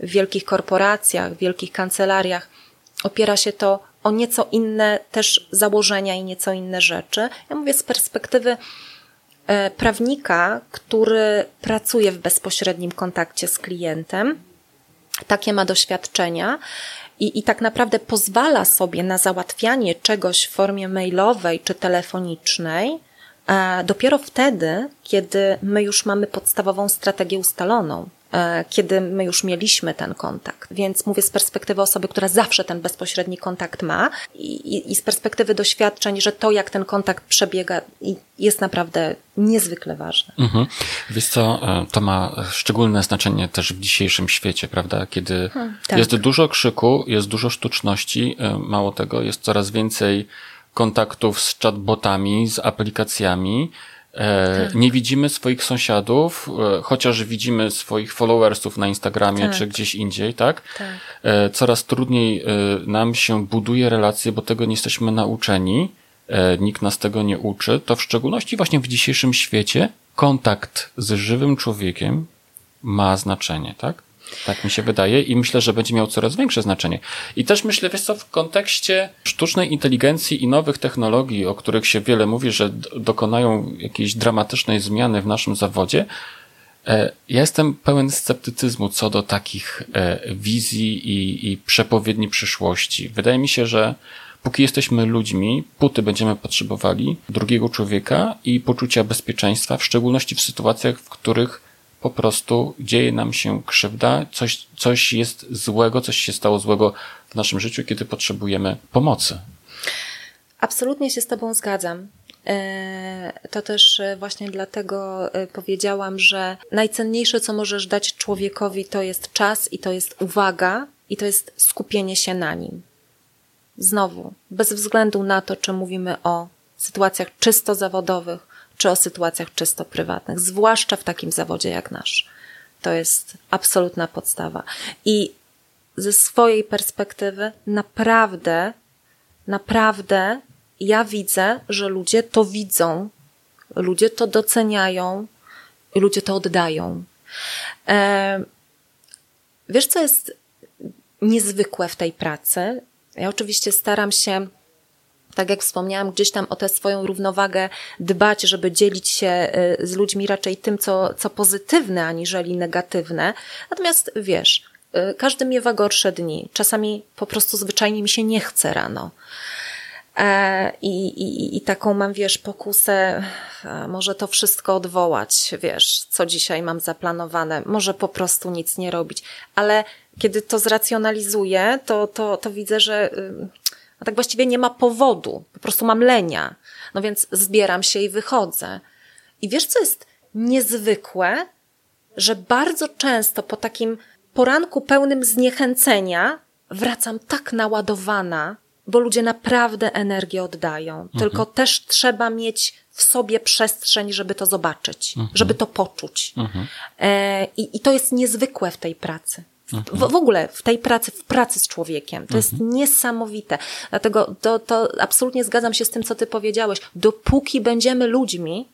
w wielkich korporacjach, w wielkich kancelariach opiera się to o nieco inne też założenia i nieco inne rzeczy. Ja mówię z perspektywy e, prawnika, który pracuje w bezpośrednim kontakcie z klientem, takie ma doświadczenia i, i tak naprawdę pozwala sobie na załatwianie czegoś w formie mailowej czy telefonicznej, e, dopiero wtedy, kiedy my już mamy podstawową strategię ustaloną. E, kiedy my już mieliśmy ten kontakt. Więc mówię z perspektywy osoby, która zawsze ten bezpośredni kontakt ma i, i z perspektywy doświadczeń, że to, jak ten kontakt przebiega, jest naprawdę niezwykle ważne. Mhm. Wiesz co, e, to ma szczególne znaczenie też w dzisiejszym świecie, prawda? Kiedy hmm, tak. jest dużo krzyku, jest dużo sztuczności, e, mało tego, jest coraz więcej kontaktów z chatbotami, z aplikacjami, tak. Nie widzimy swoich sąsiadów, e, chociaż widzimy swoich followersów na Instagramie tak. czy gdzieś indziej, tak? tak? E, coraz trudniej nam się buduje relacje, bo tego nie jesteśmy nauczeni. Nikt nas tego nie uczy. To w szczególności właśnie w dzisiejszym świecie kontakt z żywym człowiekiem ma znaczenie, tak? Tak mi się wydaje i myślę, że będzie miał coraz większe znaczenie. I też myślę, wiesz co, w kontekście sztucznej inteligencji i nowych technologii, o których się wiele mówi, że dokonają jakiejś dramatycznej zmiany w naszym zawodzie, e, ja jestem pełen sceptycyzmu co do takich e, wizji i, i przepowiedni przyszłości. Wydaje mi się, że póki jesteśmy ludźmi, póty będziemy potrzebowali drugiego człowieka i poczucia bezpieczeństwa, w szczególności w sytuacjach, w których po prostu dzieje nam się krzywda, coś, coś jest złego, coś się stało złego w naszym życiu, kiedy potrzebujemy pomocy. Absolutnie się z Tobą zgadzam. E, to też e, właśnie dlatego e, powiedziałam, że najcenniejsze, co możesz dać człowiekowi, to jest czas i to jest uwaga i to jest skupienie się na nim. Znowu, bez względu na to, czy mówimy o sytuacjach czysto zawodowych, czy o sytuacjach czysto prywatnych, zwłaszcza w takim zawodzie jak nasz. To jest absolutna podstawa. I ze swojej perspektywy naprawdę, naprawdę ja widzę, że ludzie to widzą, ludzie to doceniają ludzie to oddają. E, wiesz, co jest niezwykłe w tej pracy? Ja oczywiście staram się tak jak wspomniałam, gdzieś tam o tę swoją równowagę dbać, żeby dzielić się y, z ludźmi raczej tym, co, co pozytywne, aniżeli negatywne. Natomiast wiesz, y, każdy miewa gorsze dni. Czasami po prostu zwyczajnie mi się nie chce rano. E, I, i, I taką mam, wiesz, pokusę, może to wszystko odwołać, wiesz, co dzisiaj mam zaplanowane, może po prostu nic nie robić, ale kiedy to zracjonalizuję, to, to, to widzę, że a tak właściwie nie ma powodu, po prostu mam lenia. No więc zbieram się i wychodzę. I wiesz, co jest niezwykłe? Że bardzo często po takim poranku pełnym zniechęcenia wracam tak naładowana, bo ludzie naprawdę energię oddają. Mhm. Tylko też trzeba mieć w sobie przestrzeń, żeby to zobaczyć, mhm. żeby to poczuć. Mhm. E, i, I to jest niezwykłe w tej pracy. W, w, ogóle w tej pracy, w pracy z człowiekiem. To jest mhm. niesamowite. Dlatego to, to absolutnie zgadzam się z tym, co ty powiedziałeś. Dopóki będziemy ludźmi,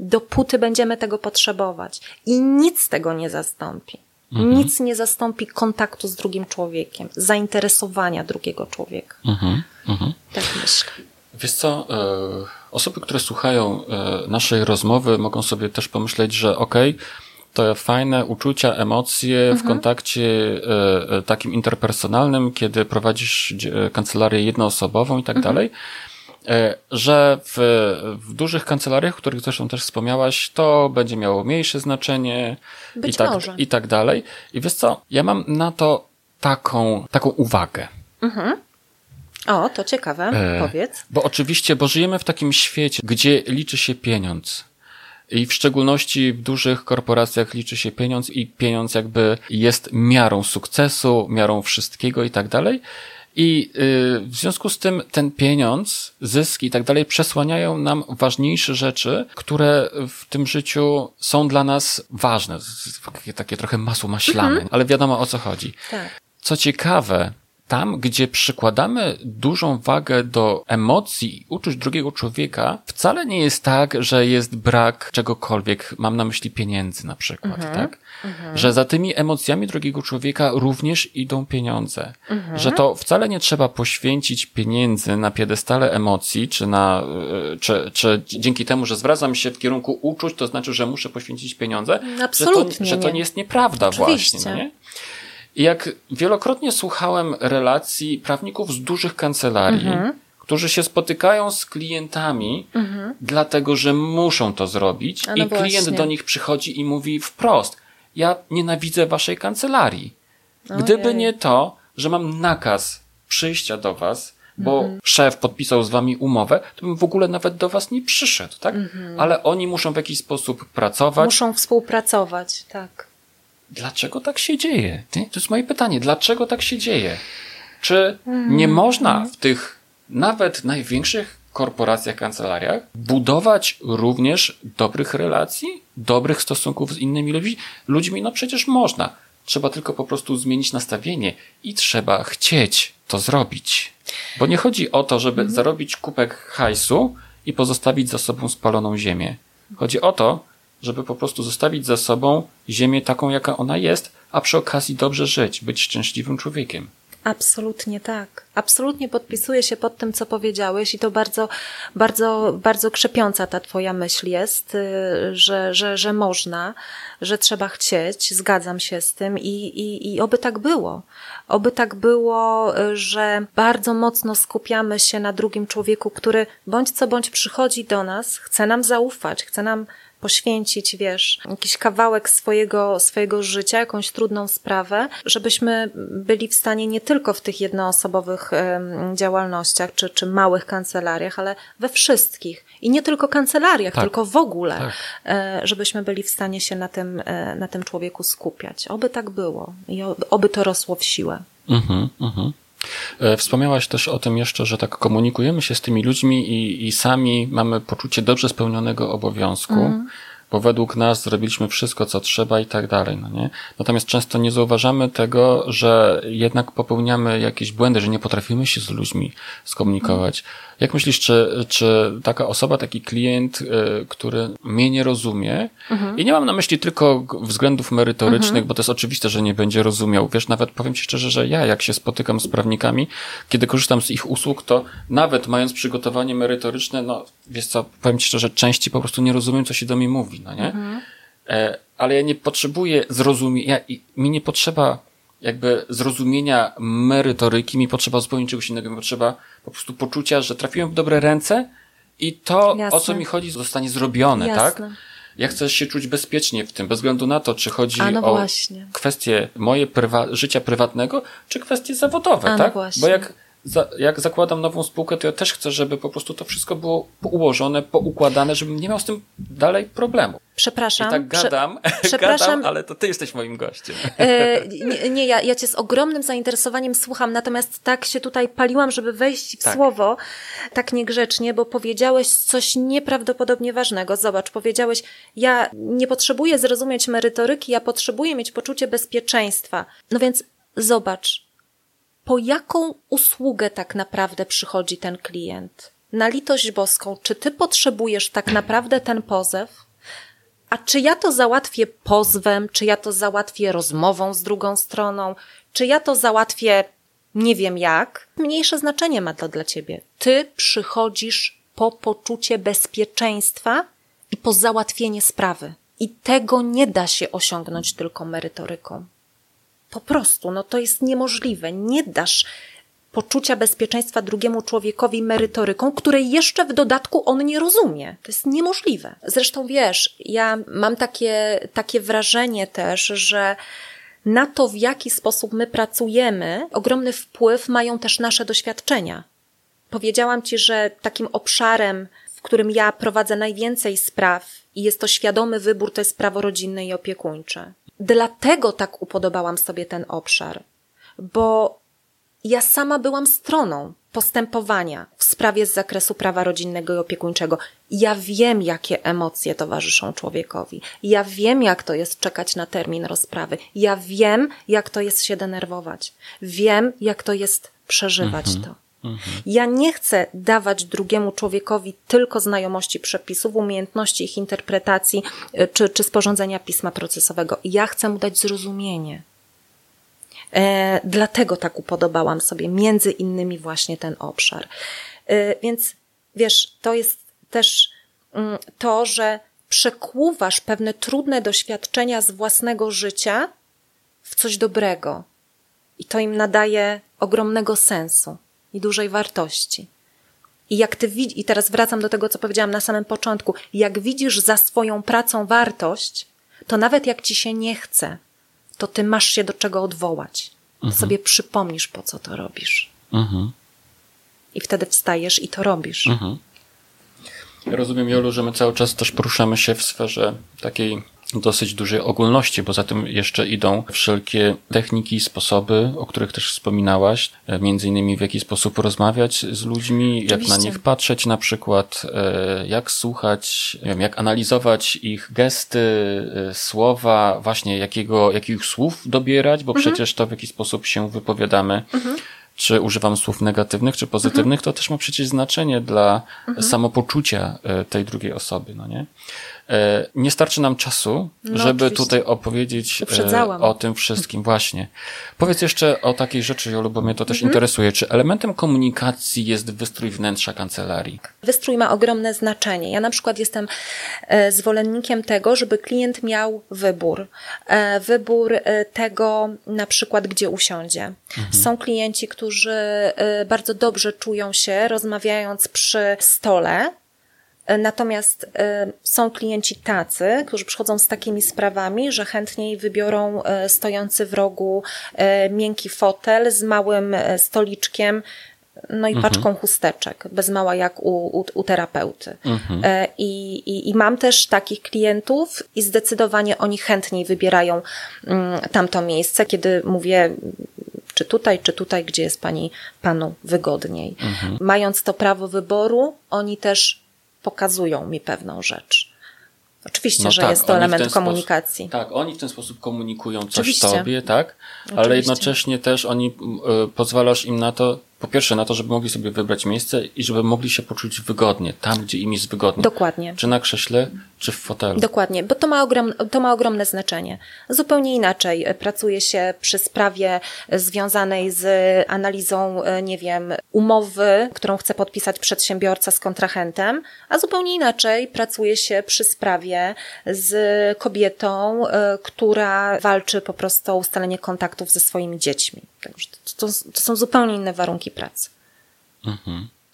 dopóty będziemy tego potrzebować. I nic tego nie zastąpi. Mhm. Nic nie zastąpi kontaktu z drugim człowiekiem, zainteresowania drugiego człowieka. Mhm. mhm. Tak myślę. Wiesz co, e, osoby, które słuchają e, naszej rozmowy, mogą sobie też pomyśleć, że okej, okay, to fajne uczucia, emocje mhm. w kontakcie e, e, takim interpersonalnym, kiedy prowadzisz e, kancelarię jednoosobową i tak mhm. dalej że w, w dużych kancelariach, o których zresztą też wspomniałaś, to będzie miało mniejsze znaczenie Być i tak, może. i tak dalej. I wiesz co, ja mam na to taką, taką uwagę. Mhm. O, to ciekawe, e, powiedz. Bo oczywiście, bo żyjemy w takim świecie, gdzie liczy się pieniądz. I w szczególności w dużych korporacjach liczy się pieniądz i pieniądz jakby jest miarą sukcesu, miarą wszystkiego i tak dalej. I y, w związku z tym ten pieniądz, zyski i tak dalej przesłaniają nam ważniejsze rzeczy, które w tym życiu są dla nas ważne. Takie, takie trochę masło maślane, mhm. ale wiadomo o co chodzi. Tak. Co ciekawe, tam, gdzie przykładamy dużą wagę do emocji i uczuć drugiego człowieka, wcale nie jest tak, że jest brak czegokolwiek. Mam na myśli pieniędzy na przykład, mhm. tak? Mhm. Że za tymi emocjami drugiego człowieka również idą pieniądze. Mhm. Że to wcale nie trzeba poświęcić pieniędzy na piedestale emocji, czy na, e, czy, czy dzięki temu, że zwracam się w kierunku uczuć, to znaczy, że muszę poświęcić pieniądze. Absolutnie. Że to, że to nie jest nieprawda Oczywiście. właśnie, no nie? I jak wielokrotnie słuchałem relacji prawników z dużych kancelarii, mhm. którzy się spotykają z klientami, mhm. dlatego że muszą to zrobić, no i klient właśnie. do nich przychodzi i mówi wprost: Ja nienawidzę waszej kancelarii. Ojej. Gdyby nie to, że mam nakaz przyjścia do was, bo mhm. szef podpisał z wami umowę, to bym w ogóle nawet do was nie przyszedł, tak? Mhm. Ale oni muszą w jakiś sposób pracować. Muszą współpracować, tak. Dlaczego tak się dzieje? To jest moje pytanie. Dlaczego tak się dzieje? Czy nie można w tych nawet największych korporacjach, kancelariach budować również dobrych relacji, dobrych stosunków z innymi ludźmi? ludźmi? No przecież można. Trzeba tylko po prostu zmienić nastawienie i trzeba chcieć to zrobić. Bo nie chodzi o to, żeby mhm. zarobić kupek hajsu i pozostawić za sobą spaloną ziemię. Chodzi o to, żeby po prostu zostawić za sobą ziemię taką, jaka ona jest, a przy okazji dobrze żyć, być szczęśliwym człowiekiem. Absolutnie tak. Absolutnie podpisuję się pod tym, co powiedziałeś i to bardzo, bardzo, bardzo krzepiąca ta twoja myśl jest, y, że, że, że można, że trzeba chcieć, zgadzam się z tym i, i, i oby tak było. Oby tak było, y, że bardzo mocno skupiamy się na drugim człowieku, który bądź co bądź przychodzi do nas, chce nam zaufać, chce nam poświęcić, wiesz, jakiś kawałek swojego, swojego życia, jakąś trudną sprawę, żebyśmy byli w stanie nie tylko w tych jednoosobowych działalnościach czy, czy małych kancelariach, ale we wszystkich. I nie tylko kancelariach, tak. tylko w ogóle, tak. E, żebyśmy byli w stanie się na tym, e, na tym człowieku skupiać. Oby tak było i oby to rosło w siłę. Mhm, mhm. E, wspomniałaś też o tym jeszcze, że tak komunikujemy się z tymi ludźmi i, i sami mamy poczucie dobrze spełnionego obowiązku. Mm bo według nas zrobiliśmy wszystko, co trzeba i tak dalej, no nie? Natomiast często nie zauważamy tego, że jednak popełniamy jakieś błędy, że nie potrafimy się z ludźmi skomunikować. Jak myślisz, czy, czy taka osoba, taki klient, y, który mnie nie rozumie, mhm. i nie mam na myśli tylko względów merytorycznych, mhm. bo to jest oczywiste, że nie będzie rozumiał. Wiesz, nawet powiem ci szczerze, że ja, jak się spotykam z prawnikami, kiedy korzystam z ich usług, to nawet mając przygotowanie merytoryczne, no, wiesz co, powiem ci szczerze, części po prostu nie rozumiem, co się do mnie mówi, no nie? Mhm. E, ale ja nie potrzebuję zrozumieć, ja, mi nie potrzeba jakby zrozumienia merytoryki, mi potrzeba zupełnie czegoś innego, mi potrzeba po prostu poczucia, że trafiłem w dobre ręce i to, Jasne. o co mi chodzi, zostanie zrobione, tak? Jasne. tak? Ja chcę się czuć bezpiecznie w tym, bez względu na to, czy chodzi no o właśnie. kwestie moje prywa życia prywatnego, czy kwestie zawodowe, no tak? No Bo jak za, jak zakładam nową spółkę, to ja też chcę, żeby po prostu to wszystko było ułożone, poukładane, żebym nie miał z tym dalej problemu. Przepraszam. I tak gadam, przepraszam, gadam, ale to ty jesteś moim gościem. E, nie, nie ja, ja cię z ogromnym zainteresowaniem słucham, natomiast tak się tutaj paliłam, żeby wejść w tak. słowo tak niegrzecznie, bo powiedziałeś coś nieprawdopodobnie ważnego. Zobacz, powiedziałeś, ja nie potrzebuję zrozumieć merytoryki, ja potrzebuję mieć poczucie bezpieczeństwa. No więc zobacz, po jaką usługę tak naprawdę przychodzi ten klient? Na litość boską, czy ty potrzebujesz tak naprawdę ten pozew? A czy ja to załatwię pozwem, czy ja to załatwię rozmową z drugą stroną, czy ja to załatwię nie wiem jak? Mniejsze znaczenie ma to dla ciebie. Ty przychodzisz po poczucie bezpieczeństwa i po załatwienie sprawy. I tego nie da się osiągnąć tylko merytoryką. Po prostu, no to jest niemożliwe. Nie dasz poczucia bezpieczeństwa drugiemu człowiekowi merytoryką, której jeszcze w dodatku on nie rozumie. To jest niemożliwe. Zresztą wiesz, ja mam takie, takie wrażenie też, że na to, w jaki sposób my pracujemy, ogromny wpływ mają też nasze doświadczenia. Powiedziałam Ci, że takim obszarem, w którym ja prowadzę najwięcej spraw i jest to świadomy wybór, to jest prawo rodzinne i opiekuńcze. Dlatego tak upodobałam sobie ten obszar, bo ja sama byłam stroną postępowania w sprawie z zakresu prawa rodzinnego i opiekuńczego. Ja wiem, jakie emocje towarzyszą człowiekowi. Ja wiem, jak to jest czekać na termin rozprawy. Ja wiem, jak to jest się denerwować. Wiem, jak to jest przeżywać mhm. to. Mhm. Ja nie chcę dawać drugiemu człowiekowi tylko znajomości przepisów, umiejętności ich interpretacji y, czy, czy sporządzenia pisma procesowego. Ja chcę mu dać zrozumienie. E, dlatego tak upodobałam sobie między innymi właśnie ten obszar. E, więc wiesz, to jest też mm, to, że przekłuwasz pewne trudne doświadczenia z własnego życia w coś dobrego. I to im nadaje ogromnego sensu i dużej wartości. I jak ty widzisz, i teraz wracam do tego, co powiedziałam na samym początku, jak widzisz za swoją pracą wartość, to nawet jak ci się nie chce, to ty masz się do czego odwołać. Mhm. Sobie przypomnisz, po co to robisz. Mhm. I wtedy wstajesz i to robisz. Mhm. Ja rozumiem, Jolu, że my cały czas też poruszamy się w sferze takiej dosyć dużej ogólności, bo za tym jeszcze idą wszelkie techniki, sposoby, o których też wspominałaś, e, między innymi w jaki sposób rozmawiać z ludźmi, Oczywiście. jak na nich patrzeć na przykład, e, jak słuchać, wiem, jak analizować ich gesty, e, słowa, właśnie jakiego, jakich słów dobierać, bo mhm. przecież to w jaki sposób się wypowiadamy. Mhm czy używam słów negatywnych, czy pozytywnych, to też ma przecież znaczenie dla samopoczucia e, tej drugiej osoby, no nie? E, Nie starczy nam czasu, No, żeby oczywiście. tutaj opowiedzieć e, Uprzedzałam. o tym wszystkim, właśnie. Powiedz jeszcze o takiej rzeczy, Jolu, bo mnie to Mhm. też interesuje. Czy elementem komunikacji jest wystrój wnętrza kancelarii? Wystrój ma ogromne znaczenie. Ja na przykład jestem e, zwolennikiem tego, żeby klient miał wybór. Wybór tego na przykład, gdzie usiądzie. Są klienci, którzy bardzo dobrze czują się rozmawiając przy stole, Natomiast e, są klienci tacy, którzy przychodzą z takimi sprawami, że chętniej wybiorą e, stojący w rogu e, miękki fotel z małym stoliczkiem, no i paczką chusteczek, bez mała jak u, u, u terapeuty. E, I, i, I mam też takich klientów i zdecydowanie oni chętniej wybierają mm, tamto miejsce, kiedy mówię, czy tutaj, czy tutaj, gdzie jest pani, panu wygodniej. Mając to prawo wyboru, oni też pokazują mi pewną rzecz. Oczywiście, że jest to No tak, oni w element komunikacji. tak, oni w ten sposób komunikują coś Oczywiście. tobie, tak? Ale Oczywiście. jednocześnie też oni y, pozwalasz im na to, po pierwsze na to, żeby mogli sobie wybrać miejsce i żeby mogli się poczuć wygodnie, tam gdzie im jest wygodnie. Dokładnie. Czy na krześle, czy w fotelu. Dokładnie, bo to ma, ogrom, to ma ogromne znaczenie. Zupełnie inaczej e, pracuje się przy sprawie e, związanej z analizą, e, nie wiem, umowy, którą chce podpisać przedsiębiorca z kontrahentem, a zupełnie inaczej pracuje się przy sprawie z kobietą, która walczy po prostu o ustalenie kontaktów ze swoimi dziećmi. Także to, to, to są zupełnie inne warunki pracy.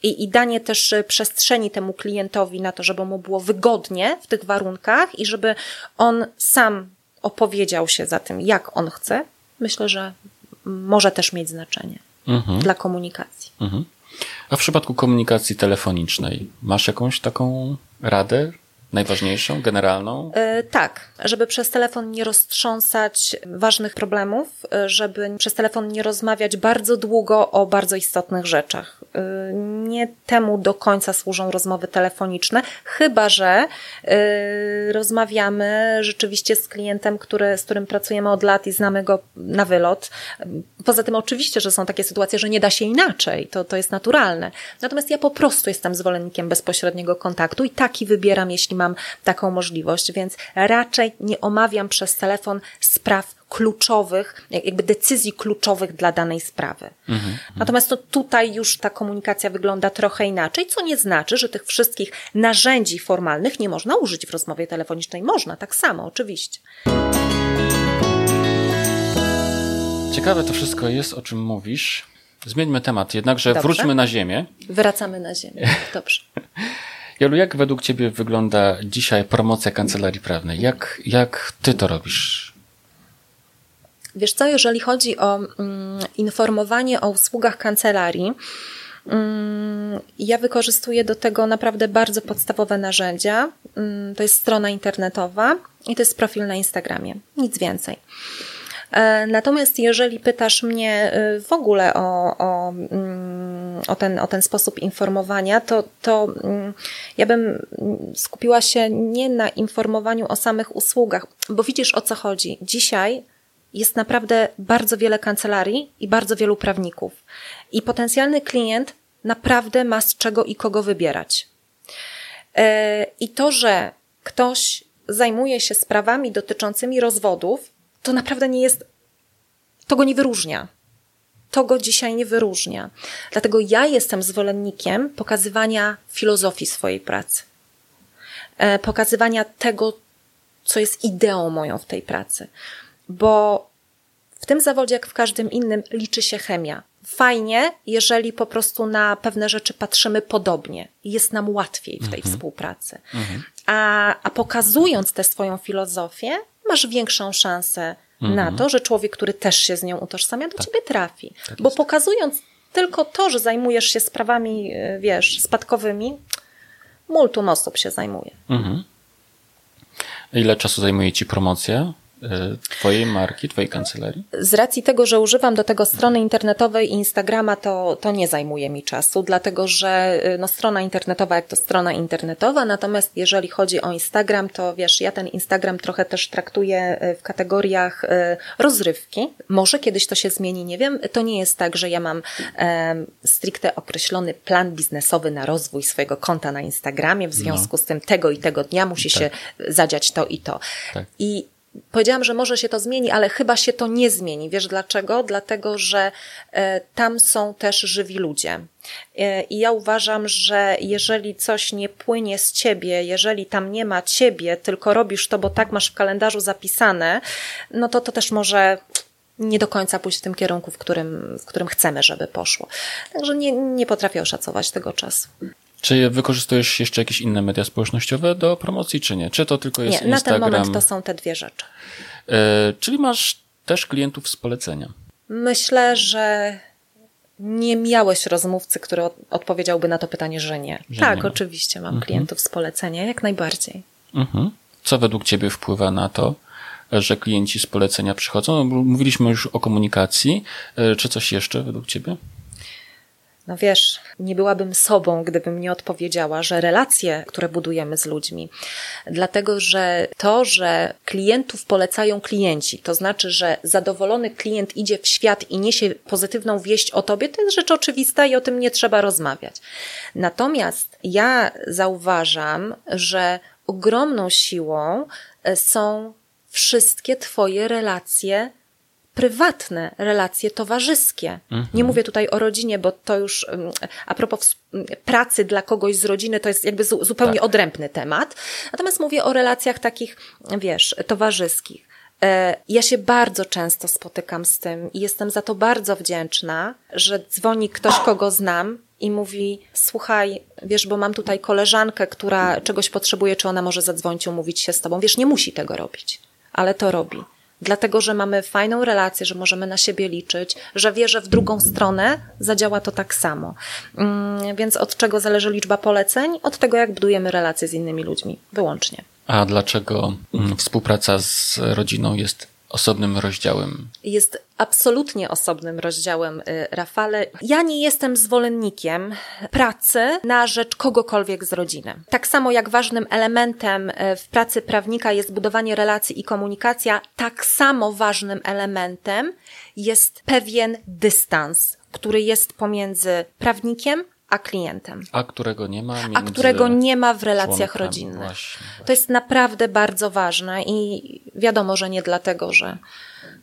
I, I danie też e, przestrzeni temu klientowi na to, żeby mu było wygodnie w tych warunkach i żeby on sam opowiedział się za tym, jak on chce, myślę, że może też mieć znaczenie dla komunikacji. Mhm. A w przypadku komunikacji telefonicznej, masz jakąś taką radę? Najważniejszą, generalną? E, Tak, żeby przez telefon nie roztrząsać ważnych problemów, e, żeby przez telefon nie rozmawiać bardzo długo o bardzo istotnych rzeczach. E, Nie temu do końca służą rozmowy telefoniczne, chyba że rozmawiamy rzeczywiście z klientem, który, z którym pracujemy od lat i znamy go na wylot. Poza tym oczywiście, że są takie sytuacje, że nie da się inaczej, to, to jest naturalne. Natomiast ja po prostu jestem zwolennikiem bezpośredniego kontaktu i taki wybieram, jeśli mam taką możliwość, więc raczej nie omawiam przez telefon spraw kluczowych, jak- jakby decyzji kluczowych dla danej sprawy. Natomiast to tutaj już ta komunikacja wygląda trochę inaczej, co nie znaczy, że tych wszystkich narzędzi formalnych nie można użyć w rozmowie telefonicznej. Można, tak samo, oczywiście. Ciekawe to wszystko jest, o czym mówisz. Zmieńmy temat, jednakże Dobrze. wróćmy na ziemię. Wracamy na ziemię. Dobrze. Jolu, jak według Ciebie wygląda dzisiaj promocja kancelarii prawnej? Jak, jak Ty to robisz? Wiesz co, jeżeli chodzi o mm, informowanie o usługach kancelarii, mm, ja wykorzystuję do tego naprawdę bardzo podstawowe narzędzia. Mm, to jest strona internetowa i to jest profil na Instagramie. Nic więcej. E, Natomiast jeżeli pytasz mnie y, w ogóle o, o, mm, o, ten, o ten sposób informowania, to, to mm, ja bym skupiła się nie na informowaniu o samych usługach, bo widzisz o co chodzi. Dzisiaj jest naprawdę bardzo wiele kancelarii i bardzo wielu prawników. I potencjalny klient naprawdę ma z czego i kogo wybierać. E, I to, że ktoś zajmuje się sprawami dotyczącymi rozwodów, to naprawdę nie jest, to go nie wyróżnia. To go dzisiaj nie wyróżnia. Dlatego ja jestem zwolennikiem pokazywania filozofii swojej pracy. E, Pokazywania tego, co jest ideą moją w tej pracy. Bo w tym zawodzie, jak w każdym innym, liczy się chemia. Fajnie, jeżeli po prostu na pewne rzeczy patrzymy podobnie. Jest nam łatwiej w tej współpracy. A, a pokazując tę swoją filozofię, masz większą szansę na to, że człowiek, który też się z nią utożsamia, do ciebie trafi. Bo pokazując tylko to, że zajmujesz się sprawami, y, wiesz, spadkowymi, multum osób się zajmuje. Ile czasu zajmuje Ci promocja? e, Twojej marki, Twojej kancelarii? Z racji tego, że używam do tego strony internetowej i Instagrama, to, to nie zajmuje mi czasu, dlatego że y, no, strona internetowa jak to strona internetowa, natomiast jeżeli chodzi o Instagram, to wiesz, ja ten Instagram trochę też traktuję y, w kategoriach y, rozrywki. Może kiedyś to się zmieni, nie wiem. To nie jest tak, że ja mam um, stricte określony plan biznesowy na rozwój swojego konta na Instagramie, w związku no. z tym tego i tego dnia musi tak. się zadziać to i to. Tak. I Powiedziałam, że może się to zmieni, ale chyba się to nie zmieni. Wiesz dlaczego? Dlatego, że e, tam są też żywi ludzie. E, I ja uważam, że jeżeli coś nie płynie z ciebie, jeżeli tam nie ma ciebie, tylko robisz to, bo tak masz w kalendarzu zapisane, no to to też może nie do końca pójść w tym kierunku, w którym, w którym chcemy, żeby poszło. Także nie, nie potrafię oszacować tego czasu. Czy wykorzystujesz jeszcze jakieś inne media społecznościowe do promocji, czy nie? Czy to tylko jest nie, Instagram? na ten moment to są te dwie rzeczy. E, czyli masz też klientów z polecenia? Myślę, że nie miałeś rozmówcy, który odpowiedziałby na to pytanie, że nie. Że tak, nie oczywiście mam mhm. klientów z polecenia, jak najbardziej. Mhm. Co według Ciebie wpływa na to, że klienci z polecenia przychodzą? No, mówiliśmy już o komunikacji. E, czy coś jeszcze według Ciebie? No wiesz, nie byłabym sobą, gdybym nie odpowiedziała, że relacje, które budujemy z ludźmi, dlatego że to, że klientów polecają klienci, to znaczy, że zadowolony klient idzie w świat i niesie pozytywną wieść o tobie, to jest rzecz oczywista i o tym nie trzeba rozmawiać. Natomiast ja zauważam, że ogromną siłą e, są wszystkie Twoje relacje prywatne relacje towarzyskie. Mhm. Nie mówię tutaj o rodzinie, bo to już a propos pracy dla kogoś z rodziny, to jest jakby zupełnie tak. odrębny temat. Natomiast mówię o relacjach takich, wiesz, towarzyskich. E, ja się bardzo często spotykam z tym i jestem za to bardzo wdzięczna, że dzwoni ktoś, kogo znam i mówi: Słuchaj, wiesz, bo mam tutaj koleżankę, która czegoś potrzebuje, czy ona może zadzwonić, umówić się z tobą. Wiesz, nie musi tego robić, ale to robi dlatego że mamy fajną relację, że możemy na siebie liczyć, że wie, że w drugą stronę zadziała to tak samo. Mm, więc od czego zależy liczba poleceń? Od tego, jak budujemy relacje z innymi ludźmi, wyłącznie. A dlaczego mm, współpraca z rodziną jest osobnym rozdziałem. Jest absolutnie osobnym rozdziałem, y, Rafale. Ja nie jestem zwolennikiem pracy na rzecz kogokolwiek z rodziny. Tak samo jak ważnym elementem y, w pracy prawnika jest budowanie relacji i komunikacja, tak samo ważnym elementem jest pewien dystans, który jest pomiędzy prawnikiem a klientem. A którego nie ma A którego nie ma w relacjach rodzinnych. Właśnie, właśnie. To jest naprawdę bardzo ważne i wiadomo, że nie dlatego, że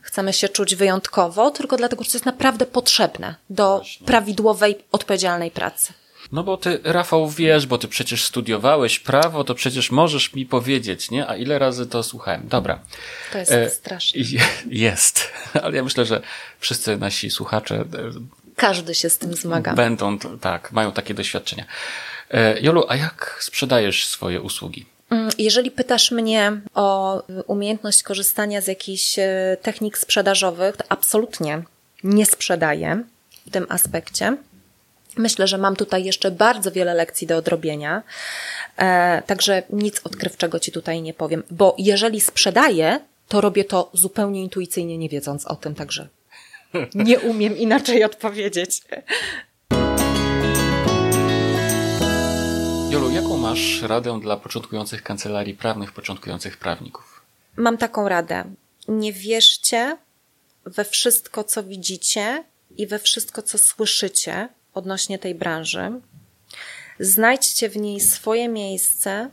chcemy się czuć wyjątkowo, tylko dlatego, że to jest naprawdę potrzebne do właśnie. prawidłowej, odpowiedzialnej pracy. No bo ty, Rafał, wiesz, bo ty przecież studiowałeś prawo, to przecież możesz mi powiedzieć, nie? A ile razy to słuchałem? Dobra. To jest e, straszne. Jest, ale ja myślę, że wszyscy nasi słuchacze e, każdy się z tym zmaga. Będą, tak, mają takie doświadczenia. E, Jolu, a jak sprzedajesz swoje usługi? Mm, jeżeli pytasz mnie o umiejętność korzystania z jakichś e, technik sprzedażowych, to absolutnie nie sprzedaję w tym aspekcie. Myślę, że mam tutaj jeszcze bardzo wiele lekcji do odrobienia, e, także nic odkrywczego Ci tutaj nie powiem, bo jeżeli sprzedaję, to robię to zupełnie intuicyjnie, nie wiedząc o tym, także nie umiem inaczej odpowiedzieć. Jolu, jaką masz radę dla początkujących kancelarii prawnych, początkujących prawników? Mam taką radę. Nie wierzcie we wszystko, co widzicie i we wszystko, co słyszycie odnośnie tej branży. Znajdźcie w niej swoje miejsce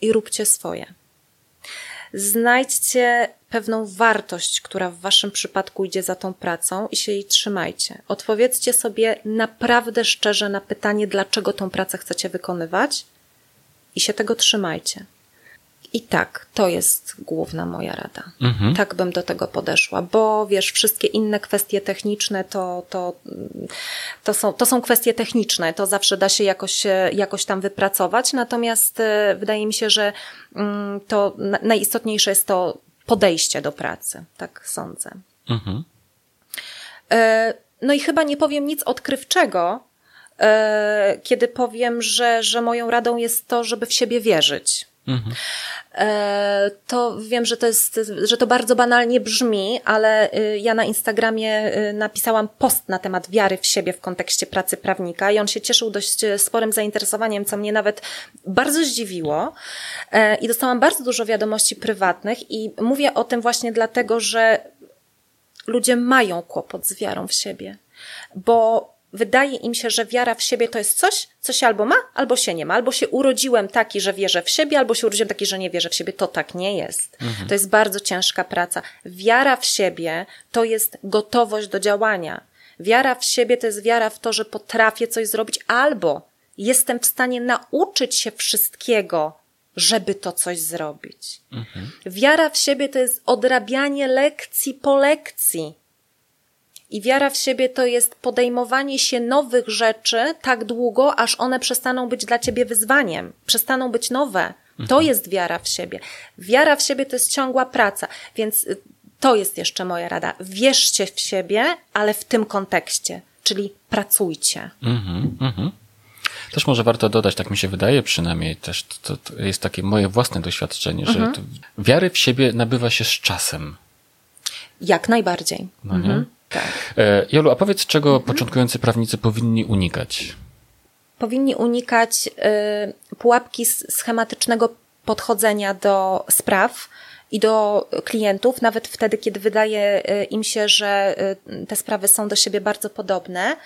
i róbcie swoje. Znajdźcie pewną wartość, która w Waszym przypadku idzie za tą pracą i się jej trzymajcie. Odpowiedzcie sobie naprawdę szczerze na pytanie, dlaczego tą pracę chcecie wykonywać i się tego trzymajcie. I tak, to jest główna moja rada. Mhm. Tak bym do tego podeszła, bo wiesz, wszystkie inne kwestie techniczne to, to, to, są, to są kwestie techniczne, to zawsze da się jakoś, jakoś tam wypracować, natomiast e, wydaje mi się, że mm, to najistotniejsze jest to podejście do pracy, tak sądzę. Mhm. E, no i chyba nie powiem nic odkrywczego, e, kiedy powiem, że, że moją radą jest to, żeby w siebie wierzyć Mhm. E, to wiem, że to jest, że to bardzo banalnie brzmi, ale y, ja na Instagramie y, napisałam post na temat wiary w siebie w kontekście pracy prawnika i on się cieszył dość y, sporym zainteresowaniem, co mnie nawet bardzo zdziwiło. E, I dostałam bardzo dużo wiadomości prywatnych i mówię o tym właśnie dlatego, że ludzie mają kłopot z wiarą w siebie, bo wydaje im się, że wiara w siebie to jest coś, co się albo ma, albo się nie ma. Albo się urodziłem taki, że wierzę w siebie, albo się urodziłem taki, że nie wierzę w siebie. To tak nie jest. Mhm. To jest bardzo ciężka praca. Wiara w siebie to jest gotowość do działania. Wiara w siebie to jest wiara w to, że potrafię coś zrobić, albo jestem w stanie nauczyć się wszystkiego, żeby to coś zrobić. Mhm. Wiara w siebie to jest odrabianie lekcji po lekcji i wiara w siebie to jest podejmowanie się nowych rzeczy tak długo, aż one przestaną być dla ciebie wyzwaniem, przestaną być nowe. To mhm. jest wiara w siebie. Wiara w siebie to jest ciągła praca, więc y, to jest jeszcze moja rada. Wierzcie w siebie, ale w tym kontekście, czyli pracujcie. Mhm, mhm. Też może warto dodać, tak mi się wydaje przynajmniej, też to, to jest takie moje własne doświadczenie, że mhm. wiary w siebie nabywa się z czasem. Jak najbardziej. No mhm. Tak. E, Jolu, a powiedz, czego mhm. początkujący prawnicy powinni unikać? Powinni unikać y, pułapki schematycznego podchodzenia do spraw i do klientów, nawet wtedy, kiedy wydaje y, im się, że y, te sprawy są do siebie bardzo podobne.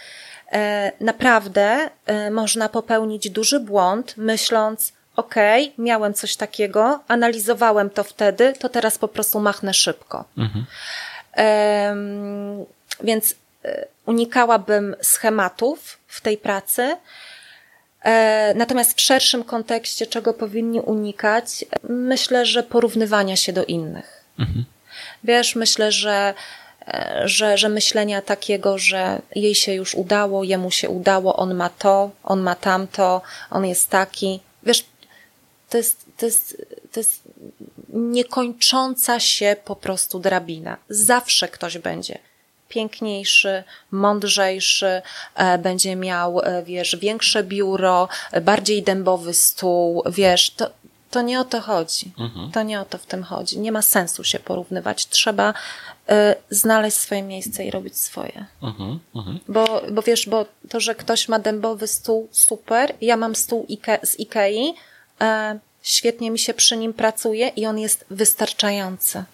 Naprawdę można popełnić duży błąd, myśląc, OK, miałem coś takiego, analizowałem to wtedy, to teraz po prostu machnę szybko. Mhm. Więc e, unikałabym schematów w tej pracy. E, natomiast w szerszym kontekście, czego powinni unikać, myślę, że porównywania się do innych. Mhm. Wiesz, myślę, że, e, że, że myślenia takiego, że jej się już udało, jemu się udało, on ma to, on ma tamto, on jest taki. Wiesz, to jest, to jest, to jest niekończąca się po prostu drabina. Zawsze ktoś będzie piękniejszy, mądrzejszy, e, będzie miał, e, wiesz, większe biuro, bardziej dębowy stół, wiesz, to, to nie o to chodzi. Mhm. To nie o to w tym chodzi. Nie ma sensu się porównywać. Trzeba y, znaleźć swoje miejsce i robić swoje. Mhm. Mhm. Bo, bo wiesz, bo to, że ktoś ma dębowy stół, super. Ja mam stół Ike z Ikei, y, świetnie mi się przy nim pracuje i on jest wystarczający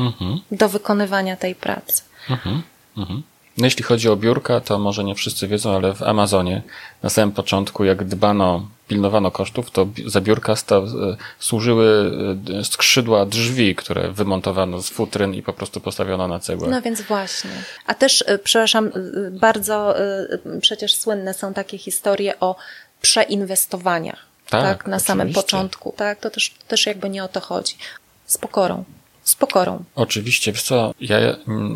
mhm. do wykonywania tej pracy. Mhm. Mhm. No jeśli chodzi o biurka, to może nie wszyscy wiedzą, ale w Amazonie na samym początku, jak dbano, pilnowano kosztów, to za biurka staw, e, służyły e, skrzydła drzwi, które wymontowano z futryn i po prostu postawiono na cegłę. No więc właśnie. A też, e, przepraszam, bardzo przecież słynne są takie historie o przeinwestowaniach. Tak, tak na oczywiście. samym początku. Tak, to też, też jakby nie o to chodzi. Z pokorą z pokorą. Oczywiście, wiesz co, ja